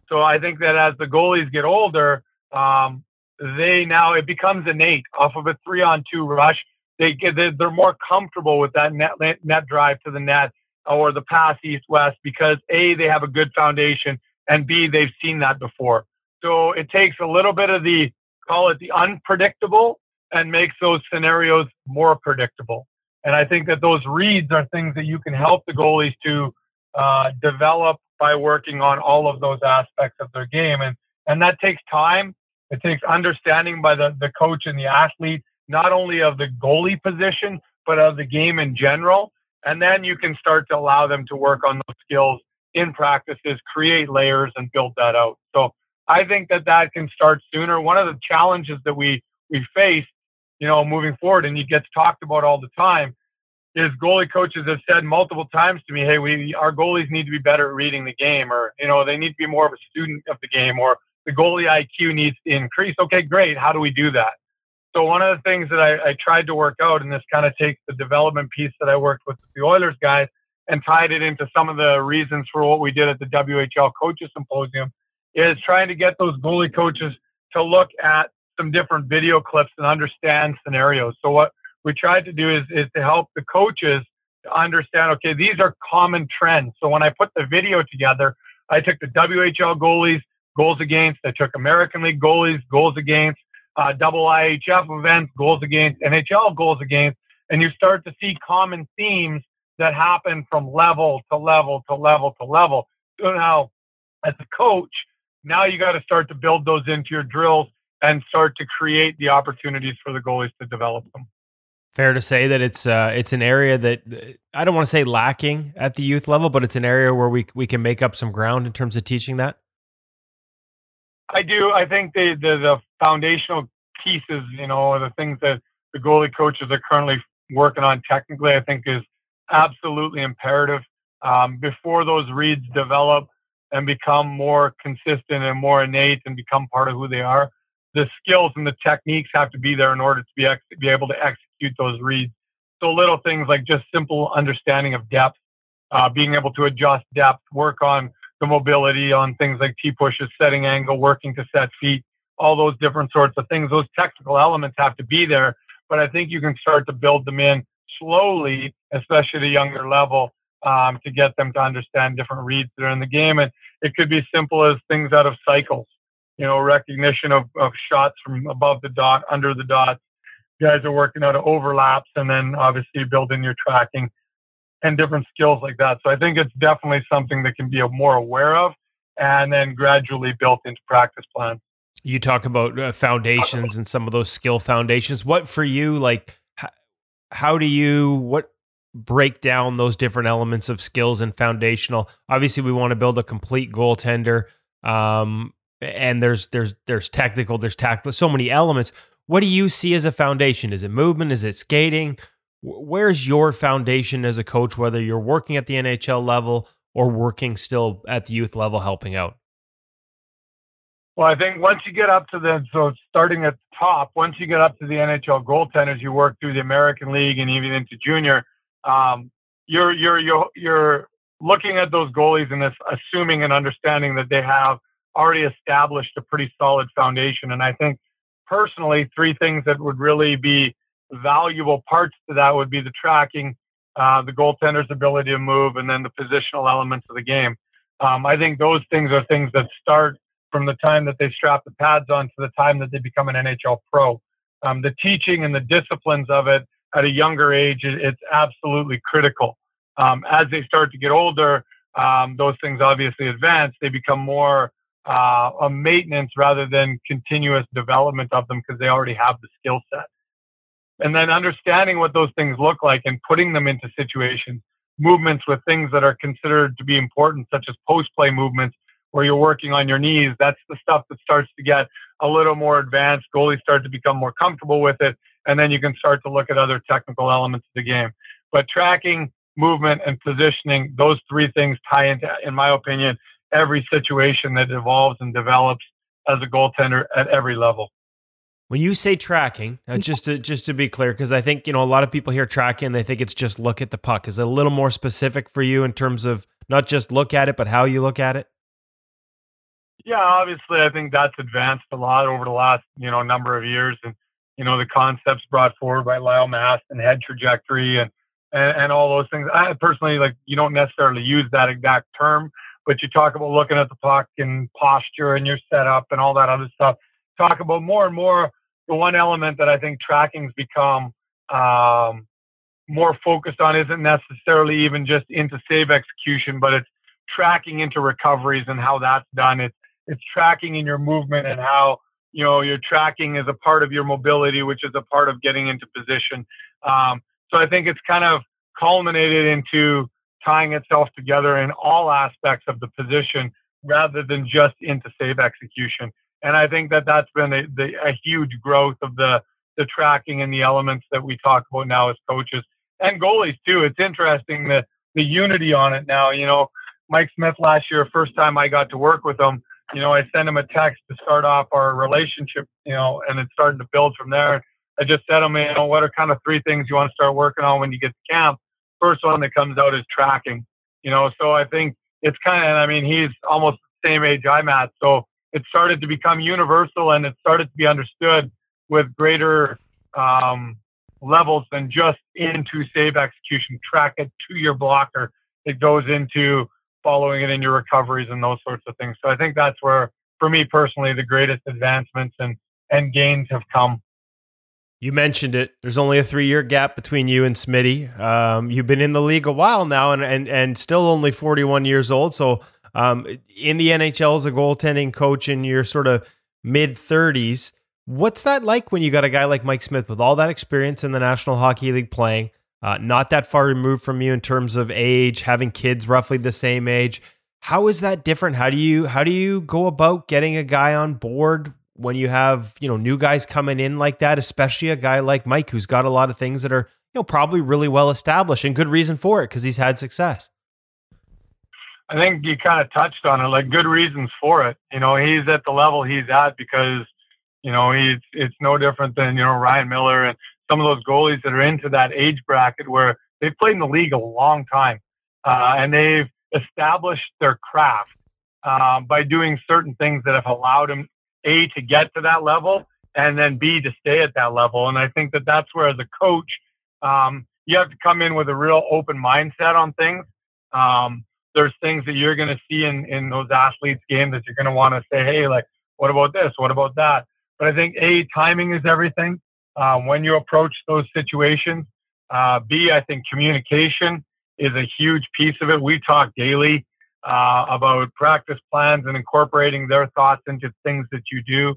So I think that as the goalies get older, um, they now it becomes innate off of a three on two rush. They get they're more comfortable with that net net drive to the net or the pass east west because a they have a good foundation and b they've seen that before. So it takes a little bit of the call it the unpredictable and makes those scenarios more predictable. And I think that those reads are things that you can help the goalies to uh, develop by working on all of those aspects of their game. And, and that takes time. It takes understanding by the, the coach and the athlete, not only of the goalie position, but of the game in general. And then you can start to allow them to work on those skills in practices, create layers, and build that out. So I think that that can start sooner. One of the challenges that we we face, you know, moving forward, and it gets talked about all the time, is goalie coaches have said multiple times to me, "Hey, we our goalies need to be better at reading the game, or you know, they need to be more of a student of the game, or the goalie IQ needs to increase." Okay, great. How do we do that? So one of the things that I, I tried to work out, and this kind of takes the development piece that I worked with the Oilers guys and tied it into some of the reasons for what we did at the WHL Coaches Symposium, is trying to get those goalie coaches to look at some different video clips and understand scenarios. So what we tried to do is, is to help the coaches to understand, okay, these are common trends. So when I put the video together, I took the WHL goalies, goals against, I took American League goalies, goals against, uh, double IHF events, goals against, NHL goals against, and you start to see common themes that happen from level to level to level to level. So now, as a coach, now you got to start to build those into your drills and start to create the opportunities for the goalies to develop them. Fair to say that it's uh, it's an area that I don't want to say lacking at the youth level, but it's an area where we we can make up some ground in terms of teaching that. I do. I think the the, the foundational pieces, you know, the things that the goalie coaches are currently working on technically, I think is absolutely imperative. Um, before those reads develop and become more consistent and more innate and become part of who they are, the skills and the techniques have to be there in order to be ex- be able to execute those reads. So little things like just simple understanding of depth, uh, being able to adjust depth, work on the mobility on things like T pushes, setting angle, working to set feet, all those different sorts of things. Those technical elements have to be there, but I think you can start to build them in slowly, especially at a younger level, um, to get them to understand different reads that are in the game. And it could be simple as things out of cycles you know, recognition of, of shots from above the dot, under the dots. Guys are working out of overlaps and then obviously building your tracking and different skills like that. So I think it's definitely something that can be more aware of and then gradually built into practice plans. You talk about uh, foundations and some of those skill foundations. What for you, like, how, how do you, what break down those different elements of skills and foundational? Obviously, we want to build a complete goaltender. Um, and there's there's there's technical, there's tactical, so many elements. What do you see as a foundation? Is it movement? Is it skating? Where's your foundation as a coach, whether you're working at the NHL level or working still at the youth level, helping out? Well, I think once you get up to the so starting at the top, once you get up to the NHL goaltenders, you work through the American League and even into junior. Um, you're you're you're you're looking at those goalies and assuming and understanding that they have already established a pretty solid foundation. And I think personally, three things that would really be valuable parts to that would be the tracking, uh, the goaltender's ability to move, and then the positional elements of the game. Um, I think those things are things that start from the time that they strap the pads on to the time that they become an NHL pro. Um, the teaching and the disciplines of it at a younger age, it's absolutely critical. Um, as they start to get older, um, those things obviously advance. They become more uh, a maintenance rather than continuous development of them because they already have the skill set. And then understanding what those things look like and putting them into situations, movements with things that are considered to be important, such as post play movements where you're working on your knees. That's the stuff that starts to get a little more advanced. Goalies start to become more comfortable with it. And then you can start to look at other technical elements of the game. But tracking, movement, and positioning, those three things tie into, in my opinion, every situation that evolves and develops as a goaltender at every level. When you say tracking, uh, just to just to be clear, because I think you know a lot of people hear tracking, they think it's just look at the puck. Is it a little more specific for you in terms of not just look at it, but how you look at it? Yeah, obviously, I think that's advanced a lot over the last you know number of years, and you know the concepts brought forward by Lyle Mast and head trajectory and, and and all those things. I personally like you don't necessarily use that exact term, but you talk about looking at the puck and posture and your setup and all that other stuff. Talk about more and more the one element that I think tracking's become um, more focused on isn't necessarily even just into save execution, but it's tracking into recoveries and how that's done. It's it's tracking in your movement and how you know your tracking is a part of your mobility, which is a part of getting into position. Um, so I think it's kind of culminated into tying itself together in all aspects of the position rather than just into save execution. And I think that that's been a, the, a huge growth of the, the tracking and the elements that we talk about now as coaches and goalies too. It's interesting the, the unity on it now. You know, Mike Smith last year, first time I got to work with him, you know, I sent him a text to start off our relationship, you know, and it's starting to build from there. I just said to him, you know, what are kind of three things you want to start working on when you get to camp? First one that comes out is tracking, you know, so I think it's kind of, I mean, he's almost the same age I'm at. So it started to become universal and it started to be understood with greater um, levels than just into save execution. Track it to your blocker. It goes into following it in your recoveries and those sorts of things. So I think that's where, for me personally, the greatest advancements and, and gains have come. You mentioned it. There's only a three year gap between you and Smitty. Um, you've been in the league a while now and, and, and still only 41 years old. So um, in the NHL as a goaltending coach in your sort of mid 30s, what's that like when you got a guy like Mike Smith with all that experience in the National Hockey League playing, uh, not that far removed from you in terms of age, having kids roughly the same age? How is that different? How do you how do you go about getting a guy on board when you have you know new guys coming in like that, especially a guy like Mike who's got a lot of things that are you know probably really well established and good reason for it because he's had success. I think you kind of touched on it, like good reasons for it. You know, he's at the level he's at because, you know, he's it's no different than you know Ryan Miller and some of those goalies that are into that age bracket where they've played in the league a long time uh, and they've established their craft uh, by doing certain things that have allowed them a to get to that level and then b to stay at that level. And I think that that's where as a coach, um, you have to come in with a real open mindset on things. Um, there's things that you're going to see in, in those athletes' games that you're going to want to say, hey, like, what about this? What about that? But I think A, timing is everything uh, when you approach those situations. Uh, B, I think communication is a huge piece of it. We talk daily uh, about practice plans and incorporating their thoughts into things that you do.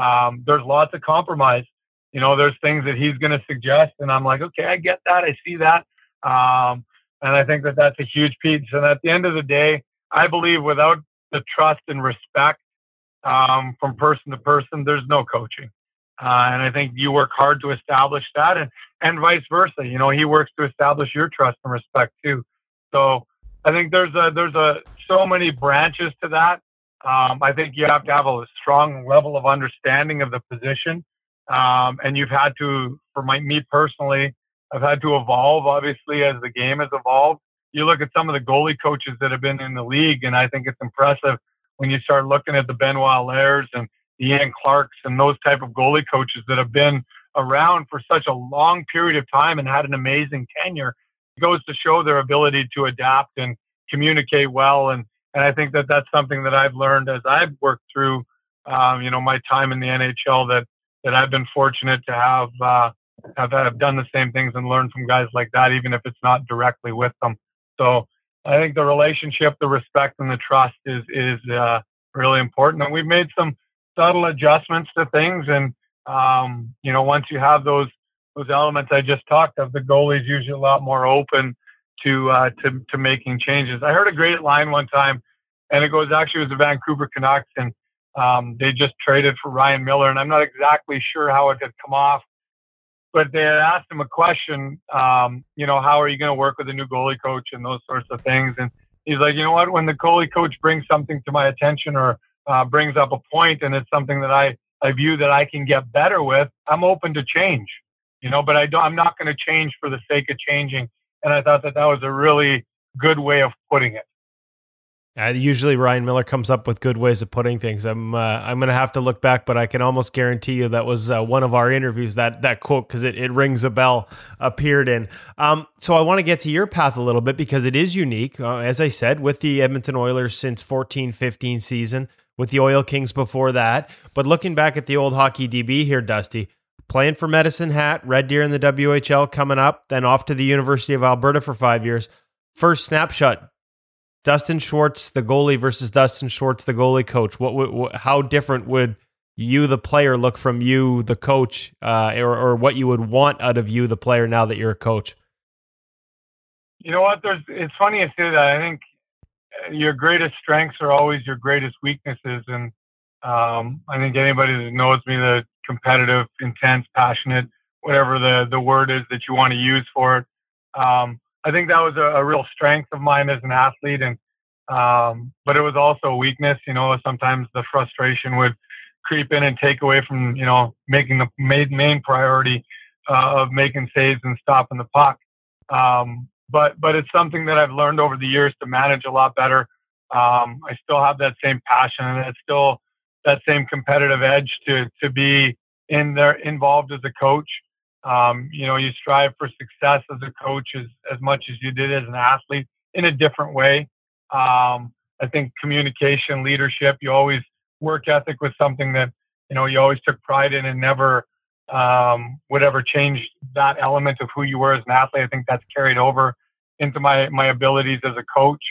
Um, there's lots of compromise. You know, there's things that he's going to suggest, and I'm like, okay, I get that, I see that. Um, and I think that that's a huge piece. And at the end of the day, I believe without the trust and respect um, from person to person, there's no coaching. Uh, and I think you work hard to establish that, and and vice versa. You know, he works to establish your trust and respect too. So I think there's a there's a so many branches to that. Um, I think you have to have a strong level of understanding of the position, um, and you've had to, for my, me personally, I've had to evolve, obviously, as the game has evolved. You look at some of the goalie coaches that have been in the league, and I think it's impressive when you start looking at the Benoit Allaires and the Ian Clarks and those type of goalie coaches that have been around for such a long period of time and had an amazing tenure. It goes to show their ability to adapt and communicate well. And, and I think that that's something that I've learned as I've worked through, um, you know, my time in the NHL that, that I've been fortunate to have, uh, have, have done the same things and learned from guys like that, even if it's not directly with them. So I think the relationship, the respect, and the trust is is uh, really important. And we've made some subtle adjustments to things. And um, you know, once you have those those elements I just talked of, the goalie's usually a lot more open to uh, to to making changes. I heard a great line one time, and it goes actually it was the Vancouver Canucks, and um, they just traded for Ryan Miller, and I'm not exactly sure how it had come off, but they had asked him a question, um, you know, how are you going to work with a new goalie coach? and those sorts of things, and he's like, you know what, when the goalie coach brings something to my attention or uh, brings up a point, and it's something that I I view that I can get better with, I'm open to change, you know, but I don't, I'm not going to change for the sake of changing and I thought that that was a really good way of putting it. Uh, usually Ryan Miller comes up with good ways of putting things. I'm uh, I'm gonna have to look back, but I can almost guarantee you that was uh, one of our interviews that that quote because it, it rings a bell appeared in. Um, so I want to get to your path a little bit because it is unique, uh, as I said, with the Edmonton Oilers since 14-15 season, with the Oil Kings before that. But looking back at the old hockey DB here, Dusty, playing for Medicine Hat, Red Deer in the WHL coming up, then off to the University of Alberta for five years. First snapshot Dustin Schwartz, the goalie, versus Dustin Schwartz, the goalie coach. What, what how different would you, the player, look from you, the coach, uh, or, or what you would want out of you, the player, now that you're a coach? You know what? There's. It's funny you say that. I think your greatest strengths are always your greatest weaknesses, and um, I think anybody that knows me, the competitive, intense, passionate, whatever the, the word is that you want to use for it. Um, I think that was a, a, real strength of mine as an athlete. And, um, but it was also a weakness, you know, sometimes the frustration would creep in and take away from, you know, making the main, main priority uh, of making saves and stopping the puck. Um, but, but it's something that I've learned over the years to manage a lot better. Um, I still have that same passion and it's still that same competitive edge to to be in there involved as a coach. Um, you know, you strive for success as a coach as as much as you did as an athlete in a different way. Um, I think communication, leadership, you always work ethic was something that you know you always took pride in and never um, would ever change that element of who you were as an athlete. I think that's carried over into my my abilities as a coach.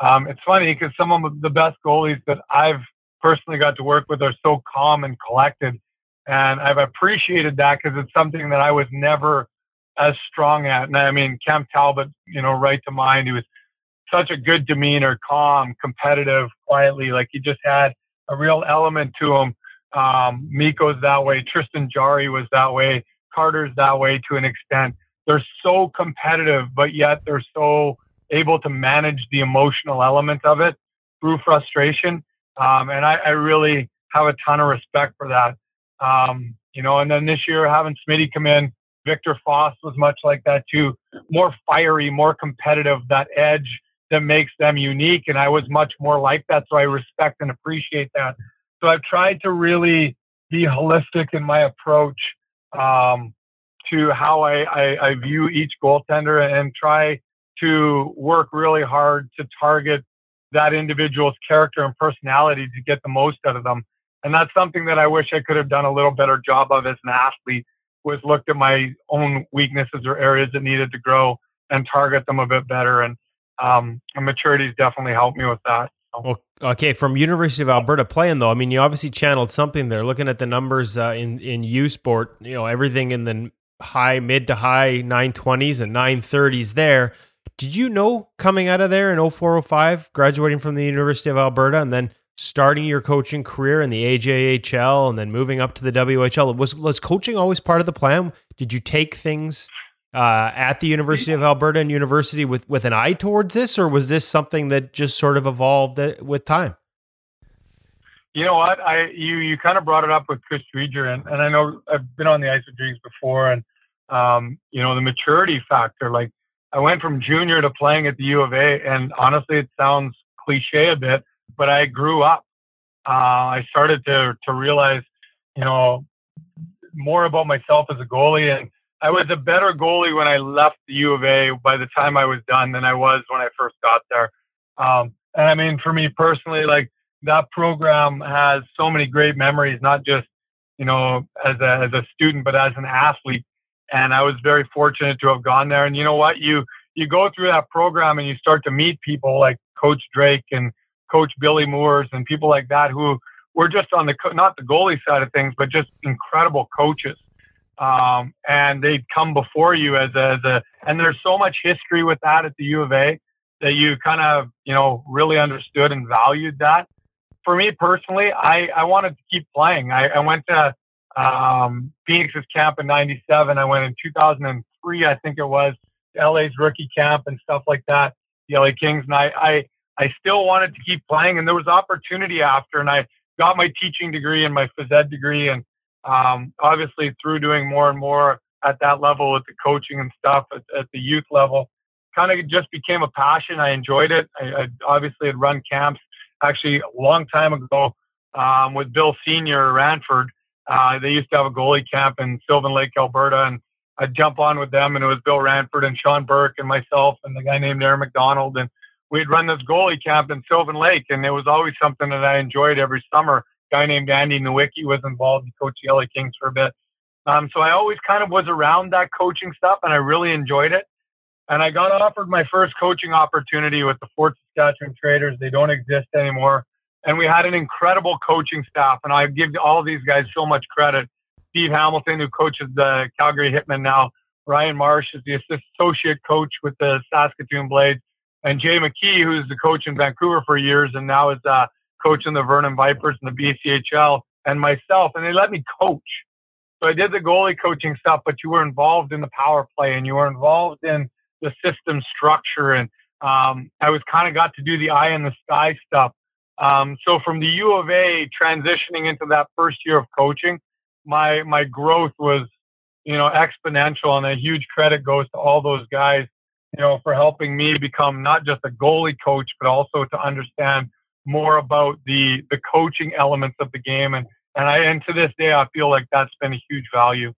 Um, it's funny because some of the best goalies that I've personally got to work with are so calm and collected. And I've appreciated that because it's something that I was never as strong at. And I mean, Cam Talbot, you know, right to mind. He was such a good demeanor, calm, competitive, quietly. Like he just had a real element to him. Um, Mikko's that way. Tristan Jarry was that way. Carter's that way to an extent. They're so competitive, but yet they're so able to manage the emotional element of it through frustration. Um, and I, I, really have a ton of respect for that. Um, you know, and then this year having Smitty come in, Viktor Fasth was much like that too. More fiery, more competitive, that edge that makes them unique. And I was much more like that. So I respect and appreciate that. So I've tried to really be holistic in my approach um, to how I, I, I view each goaltender and try to work really hard to target that individual's character and personality to get the most out of them. And that's something that I wish I could have done a little better job of as an athlete was looked at my own weaknesses or areas that needed to grow and target them a bit better. And um, and maturity has definitely helped me with that. Well, okay, from University of Alberta playing though, I mean, you obviously channeled something there. Looking at the numbers uh, in in U Sport, you know, everything in the high, mid to high 920s and 930s there. Did you know coming out of there in 0405, graduating from the University of Alberta, and then starting your coaching career in the AJHL and then moving up to the WHL, was was coaching always part of the plan? Did you take things uh, at the University of Alberta and University with with an eye towards this, or was this something that just sort of evolved uh, with time? You know what? I you you kind of brought it up with Chris Driedger, and, and I know I've been on the ice with Dreams before, and um, you know the maturity factor. Like I went from junior to playing at the U of A, and honestly, it sounds cliche a bit, but I grew up. Uh, I started to to realize, you know, more about myself as a goalie, and I was a better goalie when I left the U of A by the time I was done than I was when I first got there. Um, and I mean, for me personally, like that program has so many great memories, not just you know as a as a student, but as an athlete and I was very fortunate to have gone there. And you know what? You you go through that program and you start to meet people like Coach Drake and Coach Billy Moores and people like that who were just on the not the goalie side of things, but just incredible coaches. Um, and they'd come before you as a, as a, and there's so much history with that at the U of A that you kind of, you know, really understood and valued that. For me personally, I, I wanted to keep playing. I, I went to um, Phoenix's camp in 97. I went in 2003, I think it was, LA's rookie camp and stuff like that, the LA Kings. And I, I, I still wanted to keep playing and there was opportunity after and I got my teaching degree and my phys ed degree. And um, obviously through doing more and more at that level with the coaching and stuff at, at the youth level, kind of just became a passion. I enjoyed it. I, I obviously had run camps actually a long time ago um, with Bill Senior Ranford. Uh, they used to have a goalie camp in Sylvan Lake, Alberta, and I'd jump on with them, and it was Bill Ranford and Sean Burke and myself and the guy named Aaron McDonald, and we'd run this goalie camp in Sylvan Lake, and it was always something that I enjoyed every summer. A guy named Andy Nowicki was involved. He coached the LA Kings for a bit. Um, so I always kind of was around that coaching stuff, and I really enjoyed it. And I got offered my first coaching opportunity with the Fort Saskatchewan Traders. They don't exist anymore. And we had an incredible coaching staff. And I give all these guys so much credit. Steve Hamilton, who coaches the Calgary Hitmen now, Ryan Marsh is the associate coach with the Saskatoon Blades, and Jay McKee, who's the coach in Vancouver for years and now is uh, coaching the Vernon Vipers in the BCHL, and myself. And they let me coach. So I did the goalie coaching stuff, but you were involved in the power play and you were involved in the system structure. And um, I was kind of got to do the eye in the sky stuff. Um, so from the U of A transitioning into that first year of coaching, my my growth was, you know, exponential, and a huge credit goes to all those guys, you know, for helping me become not just a goalie coach, but also to understand more about the the coaching elements of the game. And and I and to this day, I feel like that's been a huge value.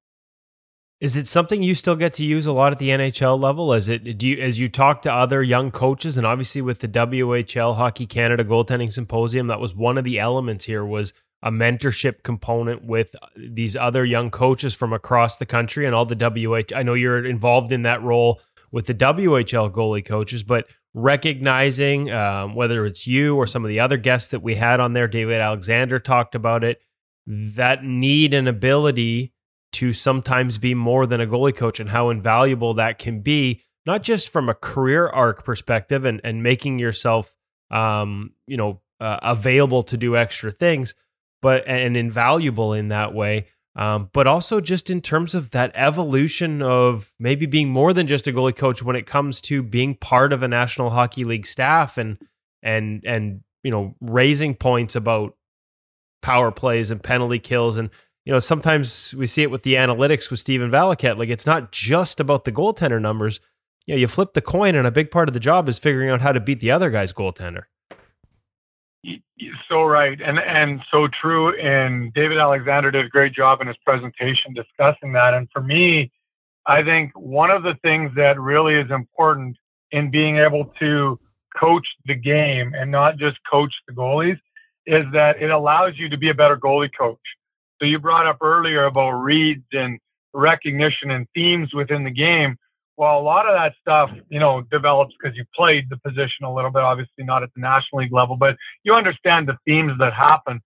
Is it something you still get to use a lot at the NHL level? As it do you as you talk to other young coaches, and obviously with the WHL Hockey Canada Goaltending Symposium, that was one of the elements here was a mentorship component with these other young coaches from across the country and all the WH. I know you're involved in that role with the WHL goalie coaches, but recognizing um, whether it's you or some of the other guests that we had on there, David Alexander talked about it, that need and ability to sometimes be more than a goalie coach and how invaluable that can be, not just from a career arc perspective and, and making yourself, um, you know, uh, available to do extra things, but and invaluable in that way. Um, but also just in terms of that evolution of maybe being more than just a goalie coach when it comes to being part of a National Hockey League staff and and and you know raising points about power plays and penalty kills and you know, sometimes we see it with the analytics with Steven Valiquette. Like it's not just about the goaltender numbers. You know, you flip the coin, and a big part of the job is figuring out how to beat the other guy's goaltender. So right, and and so true. And David Alexander did a great job in his presentation discussing that. And for me, I think one of the things that really is important in being able to coach the game and not just coach the goalies is that it allows you to be a better goalie coach. So you brought up earlier about reads and recognition and themes within the game. Well, a lot of that stuff, you know, develops because you played the position a little bit, obviously not at the National League level, but you understand the themes that happen.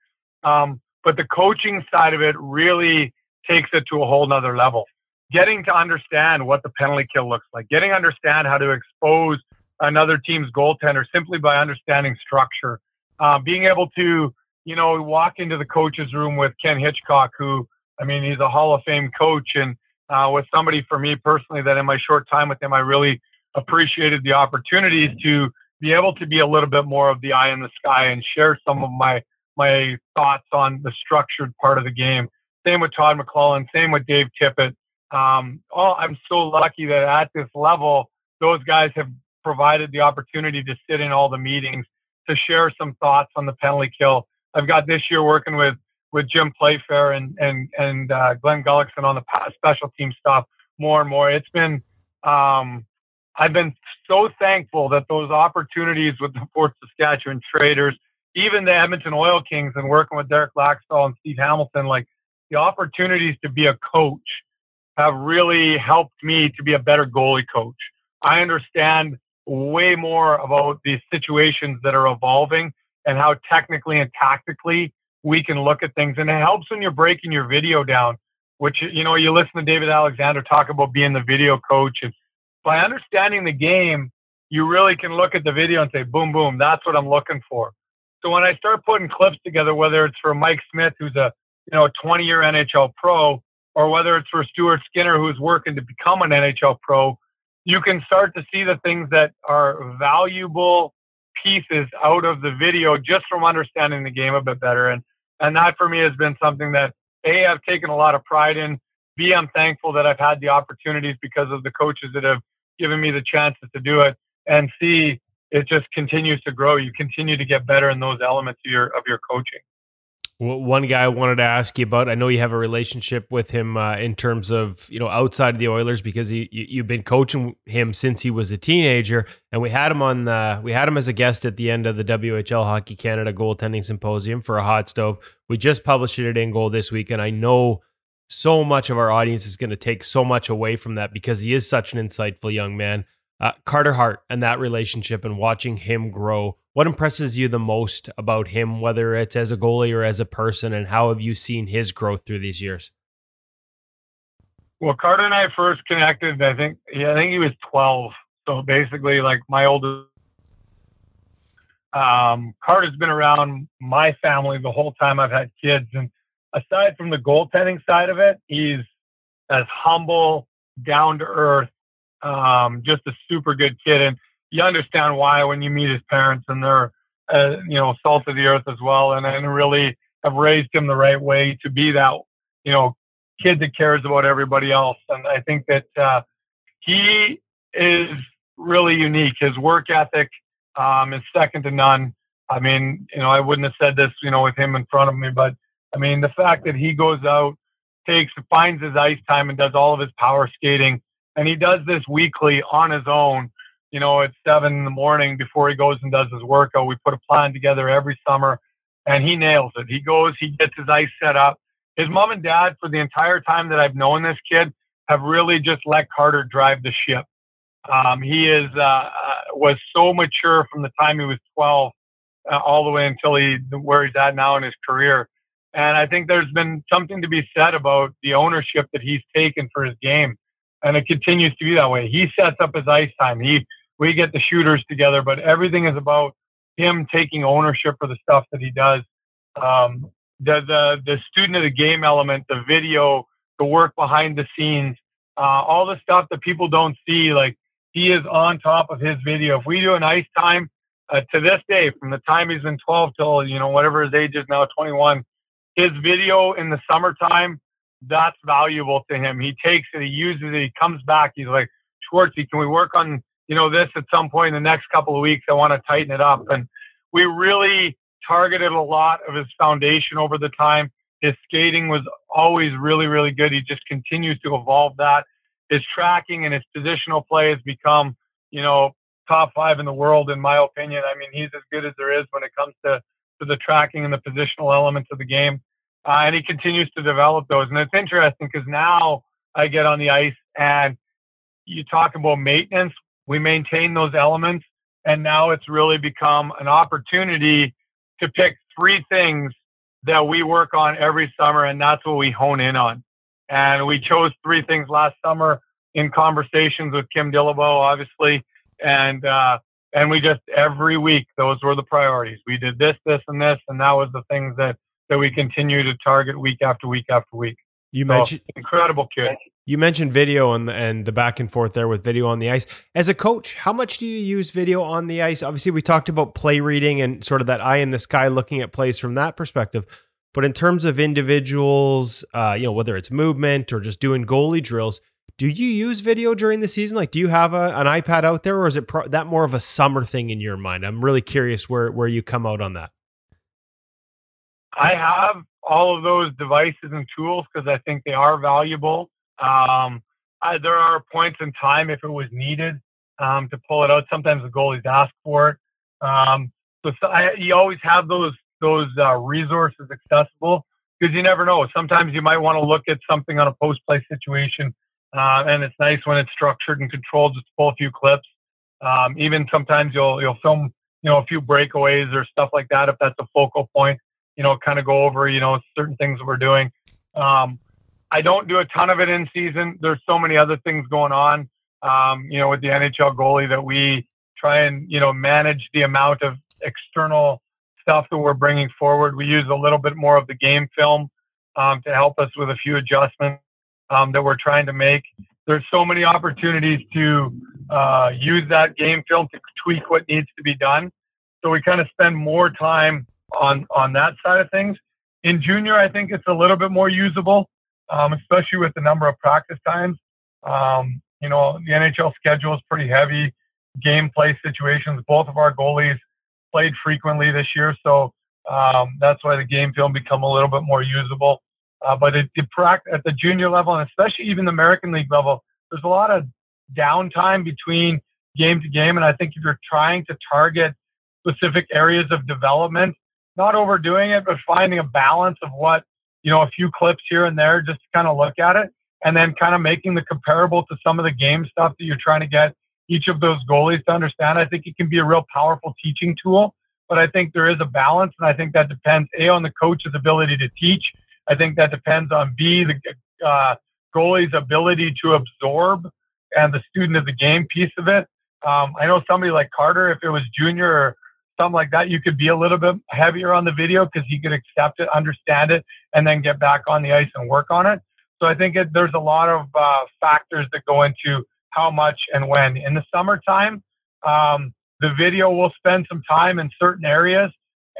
Um, but the coaching side of it really takes it to a whole nother level. Getting to understand what the penalty kill looks like, getting to understand how to expose another team's goaltender simply by understanding structure, uh, being able to you know, we walk into the coach's room with Ken Hitchcock, who, I mean, he's a Hall of Fame coach and uh, was somebody for me personally that in my short time with him, I really appreciated the opportunities to be able to be a little bit more of the eye in the sky and share some of my my thoughts on the structured part of the game. Same with Todd McLellan, same with Dave Tippett. Um, all, I'm so lucky that at this level, those guys have provided the opportunity to sit in all the meetings, to share some thoughts on the penalty kill, I've got this year working with with Jim Playfair and and and uh, Glen Gulutzan on the special team stuff more and more. It's been um, I've been so thankful that those opportunities with the Fort Saskatchewan Traders, even the Edmonton Oil Kings, and working with Derek Laxdal and Steve Hamilton, like the opportunities to be a coach have really helped me to be a better goalie coach. I understand way more about the situations that are evolving and how technically and tactically we can look at things. And it helps when you're breaking your video down, which, you know, you listen to David Alexander talk about being the video coach. And by understanding the game, you really can look at the video and say, boom, boom, that's what I'm looking for. So when I start putting clips together, whether it's for Mike Smith, who's a you know 20 year NHL pro, or whether it's for Stuart Skinner, who's working to become an NHL pro, you can start to see the things that are valuable pieces out of the video just from understanding the game a bit better. And and that for me has been something that a I've taken a lot of pride in. B I'm thankful that I've had the opportunities because of the coaches that have given me the chances to do it. And C it just continues to grow. You continue to get better in those elements of your of your coaching. Well, one guy I wanted to ask you about. I know you have a relationship with him uh, in terms of you know outside of the Oilers because he, you, have been coaching him since he was a teenager, and we had him on the, we had him as a guest at the end of the WHL Hockey Canada Goaltending Symposium for a hot stove. We just published it In Goal this week, and I know so much of our audience is going to take so much away from that because he is such an insightful young man. Uh, Carter Hart and that relationship and watching him grow. What impresses you the most about him, whether it's as a goalie or as a person, and how have you seen his growth through these years? Well, Carter and I first connected. I think, yeah, I think he was 12. So basically, like my oldest. Um, Carter's been around my family the whole time I've had kids, and aside from the goaltending side of it, he's as humble, down to earth, um, just a super good kid, and you understand why when you meet his parents, and they're uh, you know salt of the earth as well, and and really have raised him the right way to be that you know kid that cares about everybody else. And I think that uh, he is really unique. His work ethic um, is second to none. I mean, you know, I wouldn't have said this, you know, with him in front of me, but I mean, the fact that he goes out, takes, finds his ice time, and does all of his power skating and he does this weekly on his own. You know, at seven in the morning before he goes and does his workout. We put a plan together every summer, and he nails it. He goes, he gets his ice set up. His mom and dad, for the entire time that I've known this kid, have really just let Carter drive the ship. Um, he is uh, uh was so mature from the time he was 12 uh, all the way until he where he's at now in his career. And I think there's been something to be said about the ownership that he's taken for his game and it continues to be that way. He sets up his ice time. He we get the shooters together, but everything is about him taking ownership for the stuff that he does. Um, the the the student of the game element, the video, the work behind the scenes, uh, all the stuff that people don't see. Like he is on top of his video. If we do an ice time uh, to this day, from the time he's been 12 till you know whatever his age is now, 21, his video in the summertime that's valuable to him. He takes it, he uses it, he comes back. He's like, Schwartzy, can we work on, you know, this at some point in the next couple of weeks? I want to tighten it up. And we really targeted a lot of his foundation over the time. His skating was always really, really good. He just continues to evolve that. His tracking and his positional play has become, you know, top five in the world, in my opinion. I mean, he's as good as there is when it comes to, to the tracking and the positional elements of the game uh, and he continues to develop those. And it's interesting because now I get on the ice and you talk about maintenance. We maintain those elements, and now it's really become an opportunity to pick three things that we work on every summer, and that's what we hone in on. And we chose three things last summer in conversations with Kim Dillabaugh, obviously, and uh, and we just every week those were the priorities. We did this, this, and this, and that was the things that that we continue to target week after week after week. You mentioned incredible kid. You mentioned video and the, and the back and forth there with video on the ice. As a coach, how much do you use video on the ice? Obviously, we talked about play reading and sort of that eye in the sky looking at plays from that perspective. But in terms of individuals, uh, you know, whether it's movement or just doing goalie drills, do you use video during the season? Like, do you have a, an iPad out there, or is it pro- that more of a summer thing in your mind? I'm really curious where where you come out on that. I have all of those devices and tools because I think they are valuable. Um, I, there are points in time if it was needed um, to pull it out. Sometimes the goalies ask for it. Um, so, so I, you always have those those uh, resources accessible because you never know. Sometimes you might want to look at something on a post play situation uh, and it's nice when it's structured and controlled. Just pull a few clips. Um, even sometimes you'll you'll film you know a few breakaways or stuff like that if that's a focal point. You know, kind of go over you know certain things that we're doing. Um, I don't do a ton of it in season. There's so many other things going on. Um, you know, with the NHL goalie that we try and you know manage the amount of external stuff that we're bringing forward. We use a little bit more of the game film um, to help us with a few adjustments um, that we're trying to make. There's so many opportunities to uh, use that game film to tweak what needs to be done. So we kind of spend more time on on that side of things. In junior, I think it's a little bit more usable, um, especially with the number of practice times. Um, you know, the NHL schedule is pretty heavy. Gameplay situations. Both of our goalies played frequently this year, so um, that's why the game film become a little bit more usable. Uh, but it, it at the junior level and especially even the American League level, there's a lot of downtime between game to game. And I think if you're trying to target specific areas of development, not overdoing it, but finding a balance of what, you know, a few clips here and there just to kind of look at it and then kind of making the comparable to some of the game stuff that you're trying to get each of those goalies to understand. I think it can be a real powerful teaching tool, but I think there is a balance. And I think that depends A, on the coach's ability to teach. I think that depends on B, the uh, goalie's ability to absorb and the student of the game piece of it. Um, I know somebody like Carter, if it was junior or something like that, you could be a little bit heavier on the video because he could accept it, understand it, and then get back on the ice and work on it. So I think it, there's a lot of uh, factors that go into how much and when. In the summertime, um, the video will spend some time in certain areas.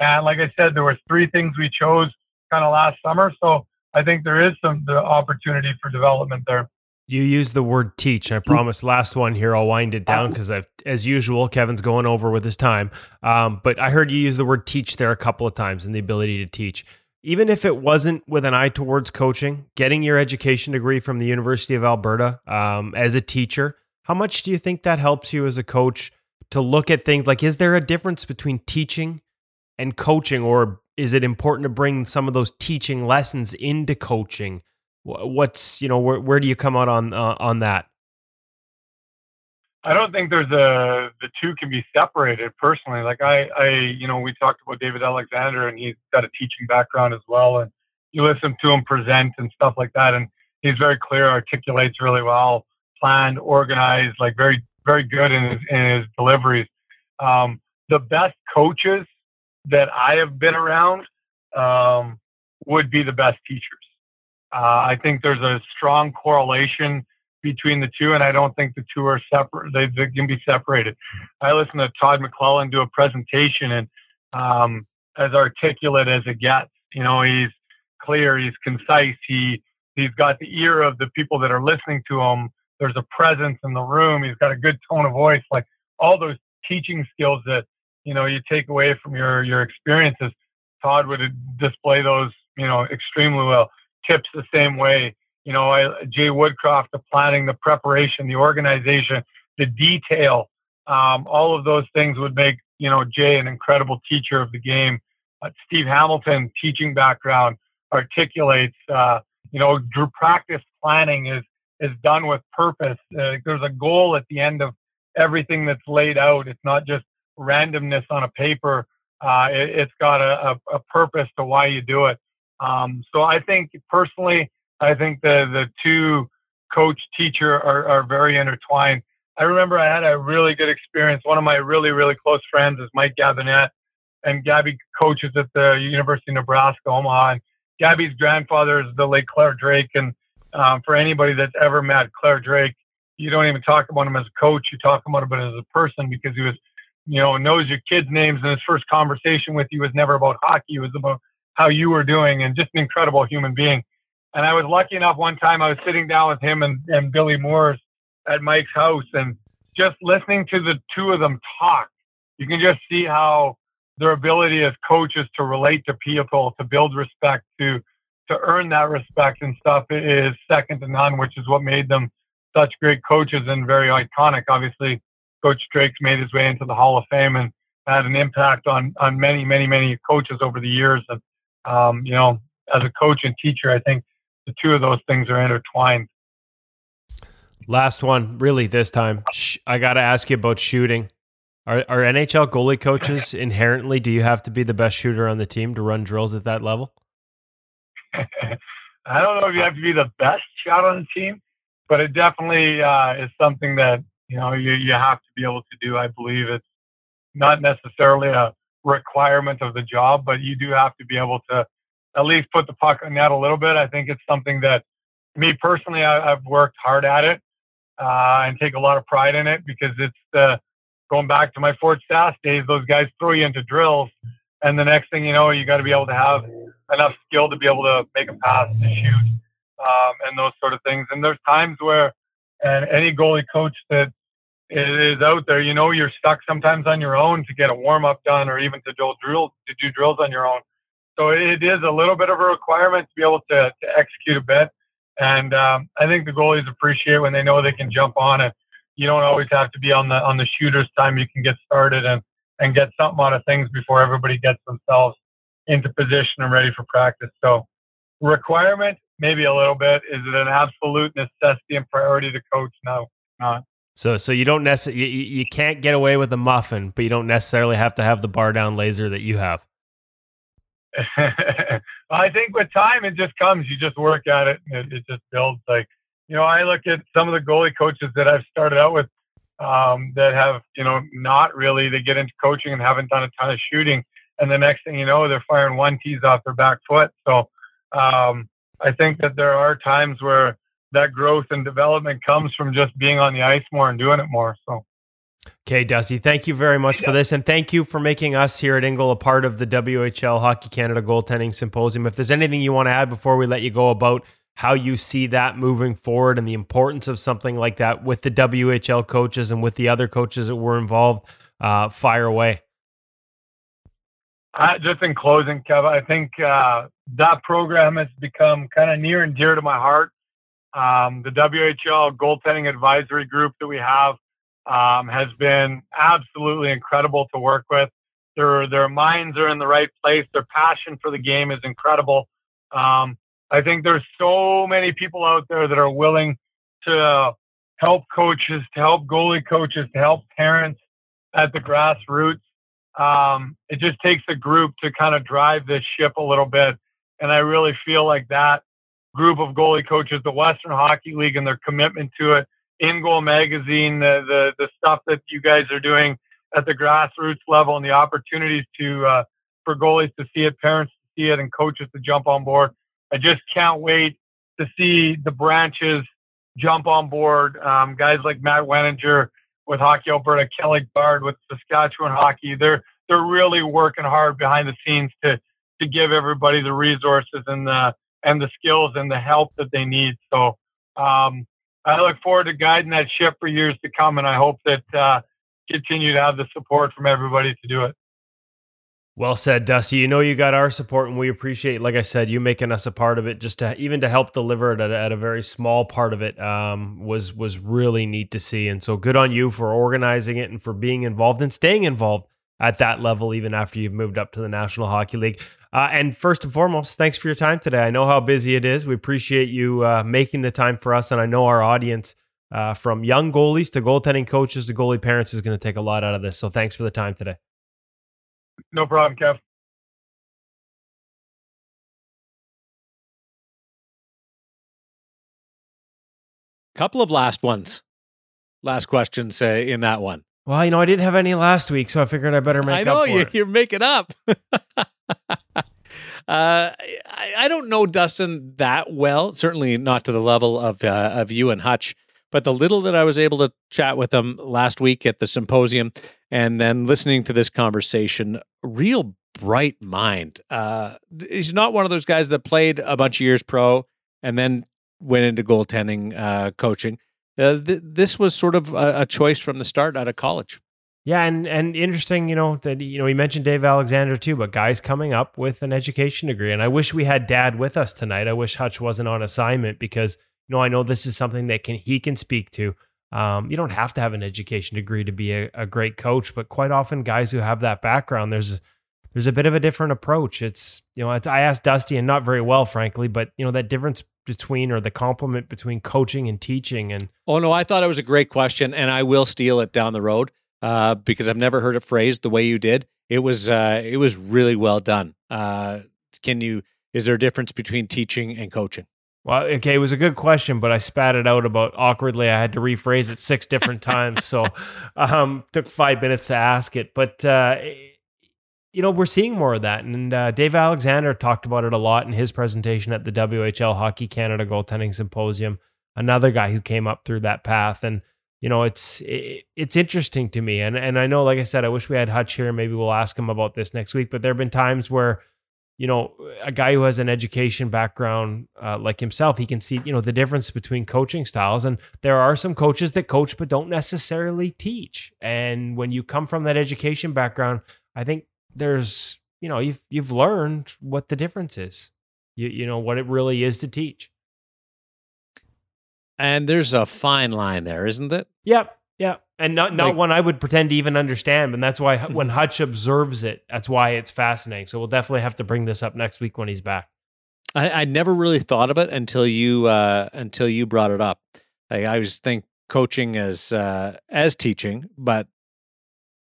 And like I said, there were three things we chose kind of last summer. So I think there is some the opportunity for development there. You use the word teach. I promise. Last one here. I'll wind it down because I've, as usual, Kevin's going over with his time. Um, but I heard you use the word teach there a couple of times and the ability to teach. Even if it wasn't with an eye towards coaching, getting your education degree from the University of Alberta um, as a teacher, how much do you think that helps you as a coach to look at things like, is there a difference between teaching and coaching, or is it important to bring some of those teaching lessons into coaching? What's you know where where do you come out on uh, on that? I don't think there's a the two can be separated personally. Like I I you know we talked about David Alexander and he's got a teaching background as well and you listen to him present and stuff like that and he's very clear, articulates really well, planned, organized, like very very good in his in his deliveries. Um, the best coaches that I have been around um, would be the best teachers. Uh, I think there's a strong correlation between the two, and I don't think the two are separate. They, they can be separated. I listened to Todd McLellan do a presentation, and um, as articulate as it gets, you know, he's clear, he's concise, he he's got the ear of the people that are listening to him. There's a presence in the room. He's got a good tone of voice, like all those teaching skills that you know you take away from your your experiences. Todd would display those you know extremely well. Tips the same way. You know, I, Jay Woodcroft, the planning, the preparation, the organization, the detail, um, all of those things would make you know Jay an incredible teacher of the game. Uh, Steve Hamilton, teaching background, articulates. Uh, you know, practice planning is is done with purpose. Uh, there's a goal at the end of everything that's laid out. It's not just randomness on a paper. Uh, it, has got a, a, a, purpose to why you do it. Um, so I think personally, I think the the two coach teacher are, are very intertwined. I remember I had a really good experience. One of my really really close friends is Mike Gabinet, and Gabby coaches at the University of Nebraska Omaha. And Gabby's grandfather is the late Clare Drake, and um, for anybody that's ever met Clare Drake, you don't even talk about him as a coach. You talk about him as a person because he was you know, knows your kids' names, and his first conversation with you was never about hockey. It was about how you were doing, and just an incredible human being. And I was lucky enough one time I was sitting down with him and, and Billy Moores at Mike's house, and just listening to the two of them talk, you can just see how their ability as coaches to relate to people, to build respect, to to earn that respect and stuff is second to none, which is what made them such great coaches and very iconic. Obviously, Coach Drake's made his way into the Hall of Fame and had an impact on on many, many, many coaches over the years. And um, you know, as a coach and teacher, I think the two of those things are intertwined. Last one, really, this time. I got to ask you about shooting. Are, are NHL goalie coaches inherently, do you have to be the best shooter on the team to run drills at that level? I don't know if you have to be the best shot on the team, but it definitely uh, is something that you know you, you have to be able to do. I believe it's not necessarily a requirement of the job, but you do have to be able to at least put the puck on net a little bit. I think it's something that me personally, I, have worked hard at it uh, and take a lot of pride in it because it's the going back to my Fort Sask days. Those guys throw you into drills, and the next thing you know, you got to be able to have enough skill to be able to make a pass to shoot um, and those sort of things. And there's times where, and any goalie coach that is out there, you know, you're stuck sometimes on your own to get a warm up done or even to do drills to do drills on your own. So it is a little bit of a requirement to be able to, to execute a bit. And um, I think the goalies appreciate when they know they can jump on it. You don't always have to be on the on the shooter's time. You can get started and and get something out of things before everybody gets themselves into position and ready for practice. So requirement, maybe a little bit. Is it an absolute necessity and priority to coach? No, not. So, so you don't necessarily you, you can't get away with a muffin, but you don't necessarily have to have the bar down laser that you have. I think with time it just comes. You just work at it, and it, it, just builds. Like you know, I look at some of the goalie coaches that I've started out with um, that have you know not really. They get into coaching and haven't done a ton of shooting, and the next thing you know, they're firing one tees off their back foot. So um, I think that there are times where that growth and development comes from just being on the ice more and doing it more. So. Okay, Dusty, thank you very much for this. And thank you for making us here at InGoal a part of the WHL Hockey Canada Goaltending Symposium. If there's anything you want to add before we let you go about how you see that moving forward and the importance of something like that with the WHL coaches and with the other coaches that were involved, uh, fire away. Uh, just in closing, Kev, I think uh, that program has become kind of near and dear to my heart. Um, the WHL goaltending advisory group that we have um, has been absolutely incredible to work with. Their their minds are in the right place. Their passion for the game is incredible. Um, I think there's so many people out there that are willing to help coaches, to help goalie coaches, to help parents at the grassroots. Um, it just takes a group to kind of drive this ship a little bit. And I really feel like that group of goalie coaches, the Western Hockey League, and their commitment to it, In Goal Magazine, the, the, the stuff that you guys are doing at the grassroots level, and the opportunities to uh, for goalies to see it, parents to see it, and coaches to jump on board. I just can't wait to see the branches jump on board. Um, guys like Matt Weninger with Hockey Alberta, Kelly Bard with Saskatchewan Hockey, they're they're really working hard behind the scenes to to give everybody the resources and the and the skills and the help that they need. So um, I look forward to guiding that ship for years to come, and I hope that uh, continue to have the support from everybody to do it. Well said, Dusty. You know you got our support, and we appreciate, like I said, you making us a part of it. Just to even to help deliver it at, at a very small part of it um, was was really neat to see. And so, good on you for organizing it and for being involved and staying involved at that level, even after you've moved up to the National Hockey League. Uh, and first and foremost, thanks for your time today. I know how busy it is. We appreciate you uh, making the time for us, and I know our audience, uh, from young goalies to goaltending coaches to goalie parents, is going to take a lot out of this. So thanks for the time today. No problem, Kev. Couple of last ones, last questions uh, in that one. Well, you know, I didn't have any last week, so I figured I better make I know, up for you. You're making up. uh, I, don't know Dustin that well. Certainly not to the level of uh, of you and Hutch. But the little that I was able to chat with him last week at the symposium, and then listening to this conversation, real bright mind. Uh, he's not one of those guys that played a bunch of years pro and then went into goaltending uh, coaching. Uh, th- this was sort of a, a, choice from the start out of college. Yeah, and and interesting, you know that you know he mentioned Dave Alexander too, but guys coming up with an education degree, and I wish we had Dad with us tonight. I wish Hutch wasn't on assignment because you know I know this is something that can he can speak to. Um, you don't have to have an education degree to be a, a great coach, but quite often guys who have that background, there's there's a bit of a different approach. It's you know, it's, I asked Dusty and not very well, frankly, but you know that difference between or the complement between coaching and teaching and. Oh no, I thought it was a great question, and I will steal it down the road uh, because I've never heard it phrased the way you did. It was uh, it was really well done. Uh, can you? Is there a difference between teaching and coaching? Well, okay, it was a good question, but I spat it out about awkwardly. I had to rephrase it six different times, so um, took five minutes to ask it. But uh, you know, we're seeing more of that, and uh, Dave Alexander talked about it a lot in his presentation at the WHL Hockey Canada Goaltending Symposium. Another guy who came up through that path, and you know, it's it, it's interesting to me, and and I know, like I said, I wish we had Hutch here. Maybe we'll ask him about this next week. But there have been times where you know, a guy who has an education background uh, like himself, he can see, you know, the difference between coaching styles. And there are some coaches that coach but don't necessarily teach. And when you come from that education background, I think there's, you know, you've you've learned what the difference is. You you know what it really is to teach. And there's a fine line there, isn't it? Yep. Yeah, and not not like, one I would pretend to even understand, and that's why when mm-hmm. Hutch observes it, that's why it's fascinating. So we'll definitely have to bring this up next week when he's back. I, I never really thought of it until you uh, until you brought it up. I, I always think coaching as uh, as teaching, but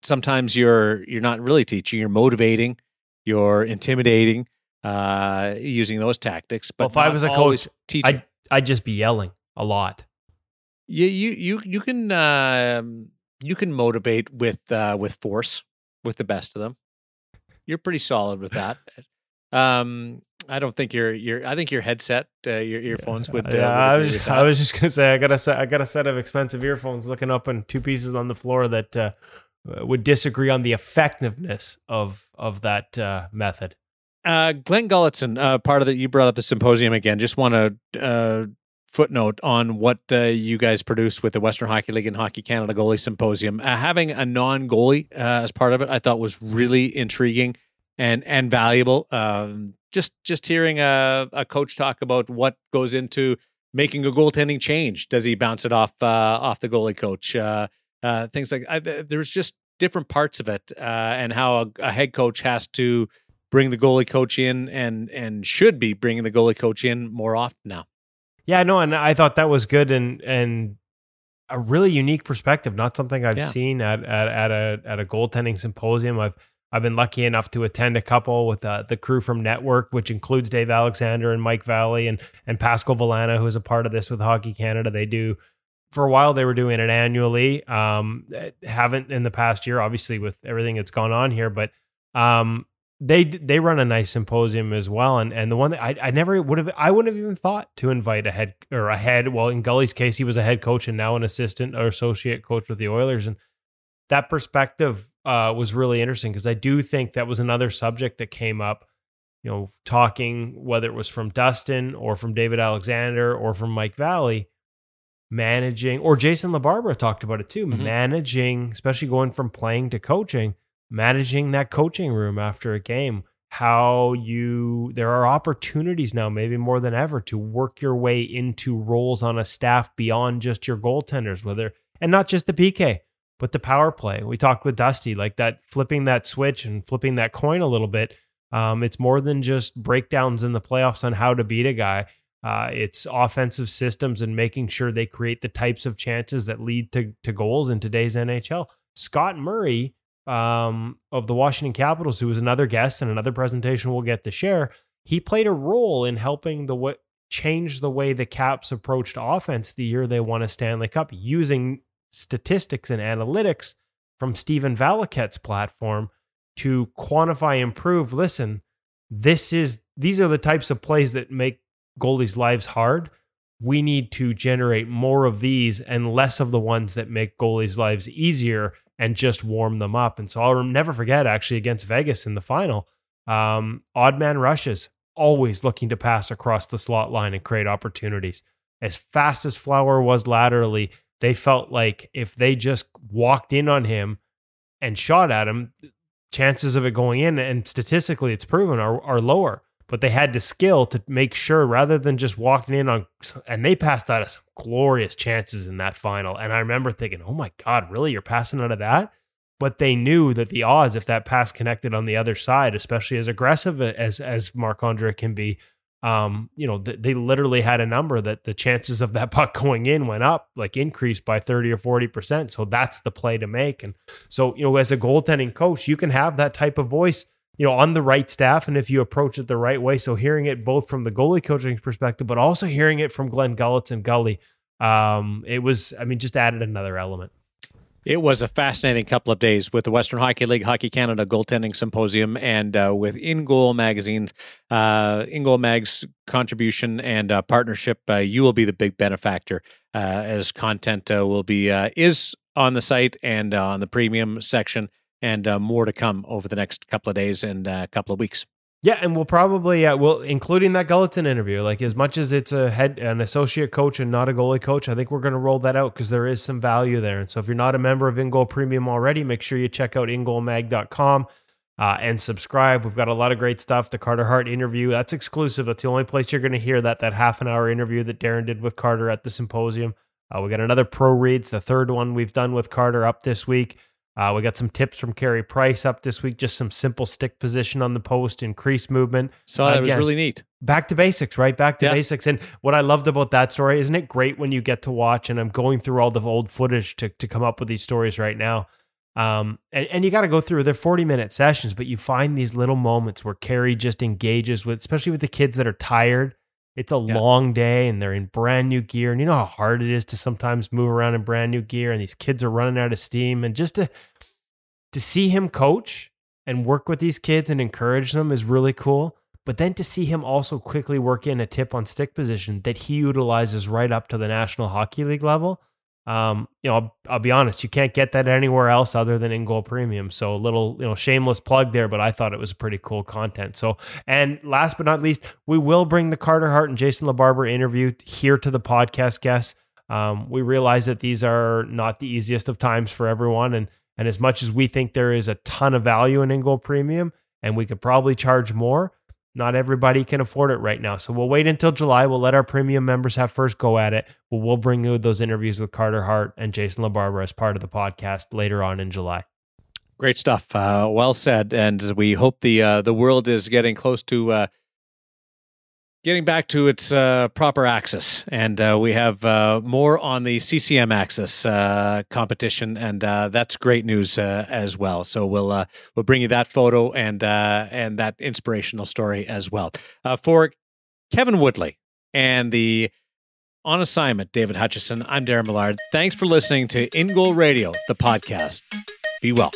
sometimes you're you're not really teaching. You're motivating, you're intimidating, uh, using those tactics. But well, if I was a coach, teaching. I'd, I'd just be yelling a lot. You you you you can uh, you can motivate with uh, with force with the best of them. You're pretty solid with that. Um, I don't think your your I think your headset, uh, your earphones would. Uh, yeah, would I was I was just gonna say I got a set I got a set of expensive earphones looking up on two pieces on the floor that uh, would disagree on the effectiveness of of that uh, method. Uh, Glen Gulutzan, uh, part of the you brought up the symposium again. Just want to uh, footnote on what uh, you guys produced with the Western Hockey League and Hockey Canada Goalie Symposium. Uh, having a non goalie uh, as part of it, I thought was really intriguing and and valuable. Um, just just hearing a, a coach talk about what goes into making a goaltending change. Does he bounce it off uh, off the goalie coach? Uh, uh, things like I, there's just different parts of it, and how a, a head coach has to bring the goalie coach in and and should be bringing the goalie coach in more often now. Yeah, no, and I thought that was good and and a really unique perspective. Not something I've yeah. seen at, at at a at a goaltending symposium. I've I've been lucky enough to attend a couple with uh, the crew from Network, which includes Dave Alexander and Mike Valley and and Pascal Villana, who is a part of this with Hockey Canada. They do for a while they were doing it annually. Um, haven't in the past year, obviously with everything that's gone on here, but um, they they run a nice symposium as well, and and the one that I, I never would have I wouldn't have even thought to invite a head or a head. Well, in Gully's case, he was a head coach and now an assistant or associate coach with the Oilers, and that perspective uh, was really interesting because I do think that was another subject that came up. You know, talking whether it was from Dustin or from David Alexander or from Mike Valley, managing or Jason LaBarbera talked about it too, mm-hmm. managing, especially going from playing to coaching managing that coaching room after a game how you there are opportunities now maybe more than ever to work your way into roles on a staff beyond just your goaltenders whether and not just the PK but the power play. We talked with Dusty like that flipping that switch and flipping that coin a little bit. Um, it's more than just breakdowns in the playoffs on how to beat a guy. Uh, it's offensive systems and making sure they create the types of chances that lead to, to goals in today's NHL Scott Murray um, of the Washington Capitals, who was another guest and another presentation we'll get to share, he played a role in helping the way change the way the Caps approached offense the year they won a Stanley Cup using statistics and analytics from Stephen Valiquette's platform to quantify improve. Listen, this is these are the types of plays that make goalies' lives hard. We need to generate more of these and less of the ones that make goalies' lives easier and just warm them up. And so I'll never forget actually against Vegas in the final, um, odd man rushes, always looking to pass across the slot line and create opportunities. As fast as Flower was laterally, they felt like if they just walked in on him and shot at him, chances of it going in, and statistically it's proven, are, are lower but they had the skill to make sure rather than just walking in on and they passed out of some glorious chances in that final and i remember thinking oh my god really you're passing out of that but they knew that the odds if that pass connected on the other side, especially as aggressive as as Marc Andre can be, um, you know, th- they literally had a number that the chances of that puck going in went up, like increased by 30 or 40%. So that's the play to make. And so, you know, as a goaltending coach, you can have that type of voice, you know, on the right staff. And if you approach it the right way, so hearing it both from the goalie coaching perspective, but also hearing it from Glen Gulutzan and Gully, um, it was, I mean, just added another element. It was a fascinating couple of days with the Western Hockey League Hockey Canada Goaltending Symposium and uh, with In Goal Magazine's uh, In Goal Mag's contribution and uh, partnership. Uh, you will be the big benefactor uh, as content uh, will be is on the site and on the premium section, and more to come over the next couple of days and a couple of weeks. Yeah, and we'll probably uh, we'll including that Gulutzan interview. Like as much as it's a head an associate coach and not a goalie coach, I think we're going to roll that out because there is some value there. And so if you're not a member of InGoal Premium already, make sure you check out ingoalmag.com uh, and subscribe. We've got a lot of great stuff. The Carter Hart interview that's exclusive. That's the only place you're going to hear that that half an hour interview that Darren did with Carter at the symposium. Uh, we got another pro reads, the third one we've done with Carter up this week. Uh, we got some tips from Carey Price up this week, just some simple stick position on the post, increased movement. So that Again, was really neat. Back to basics, right? Back to yeah. basics. And what I loved about that story, isn't it great when you get to watch? And I'm going through all the old footage to, to come up with these stories right now. Um, and, and you got to go through their 40 minute sessions, but you find these little moments where Carey just engages with, especially with the kids that are tired it's a yeah. long day and they're in brand new gear. And you know how hard it is to sometimes move around in brand new gear and these kids are running out of steam. And just to to see him coach and work with these kids and encourage them is really cool. But then to see him also quickly work in a tip on stick position that he utilizes right up to the National Hockey League level um, you know, I'll, I'll, be honest, you can't get that anywhere else other than in goal premium. So a little, you know, shameless plug there, but I thought it was a pretty cool content. So, and last but not least, we will bring the Carter Hart and Jason LaBarbera interview here to the podcast guests. Um, we realize that these are not the easiest of times for everyone, and and as much as we think there is a ton of value in in goal premium, and we could probably charge more, not everybody can afford it right now. So we'll wait until July. We'll let our premium members have first go at it. But we'll bring you those interviews with Carter Hart and Jason LaBarbera as part of the podcast later on in July. Great stuff. Uh, well said. And we hope the uh, the world is getting close to uh, getting back to its uh, proper axis, and uh, we have uh, more on the CCM Axis uh, competition, and uh, that's great news uh, as well. So we'll we'll bring you that photo and and that inspirational story as well. for Kevin Woodley and the on assignment, David Hutchison. I'm Darren Millard. Thanks for listening to In Goal Radio, the podcast. Be well.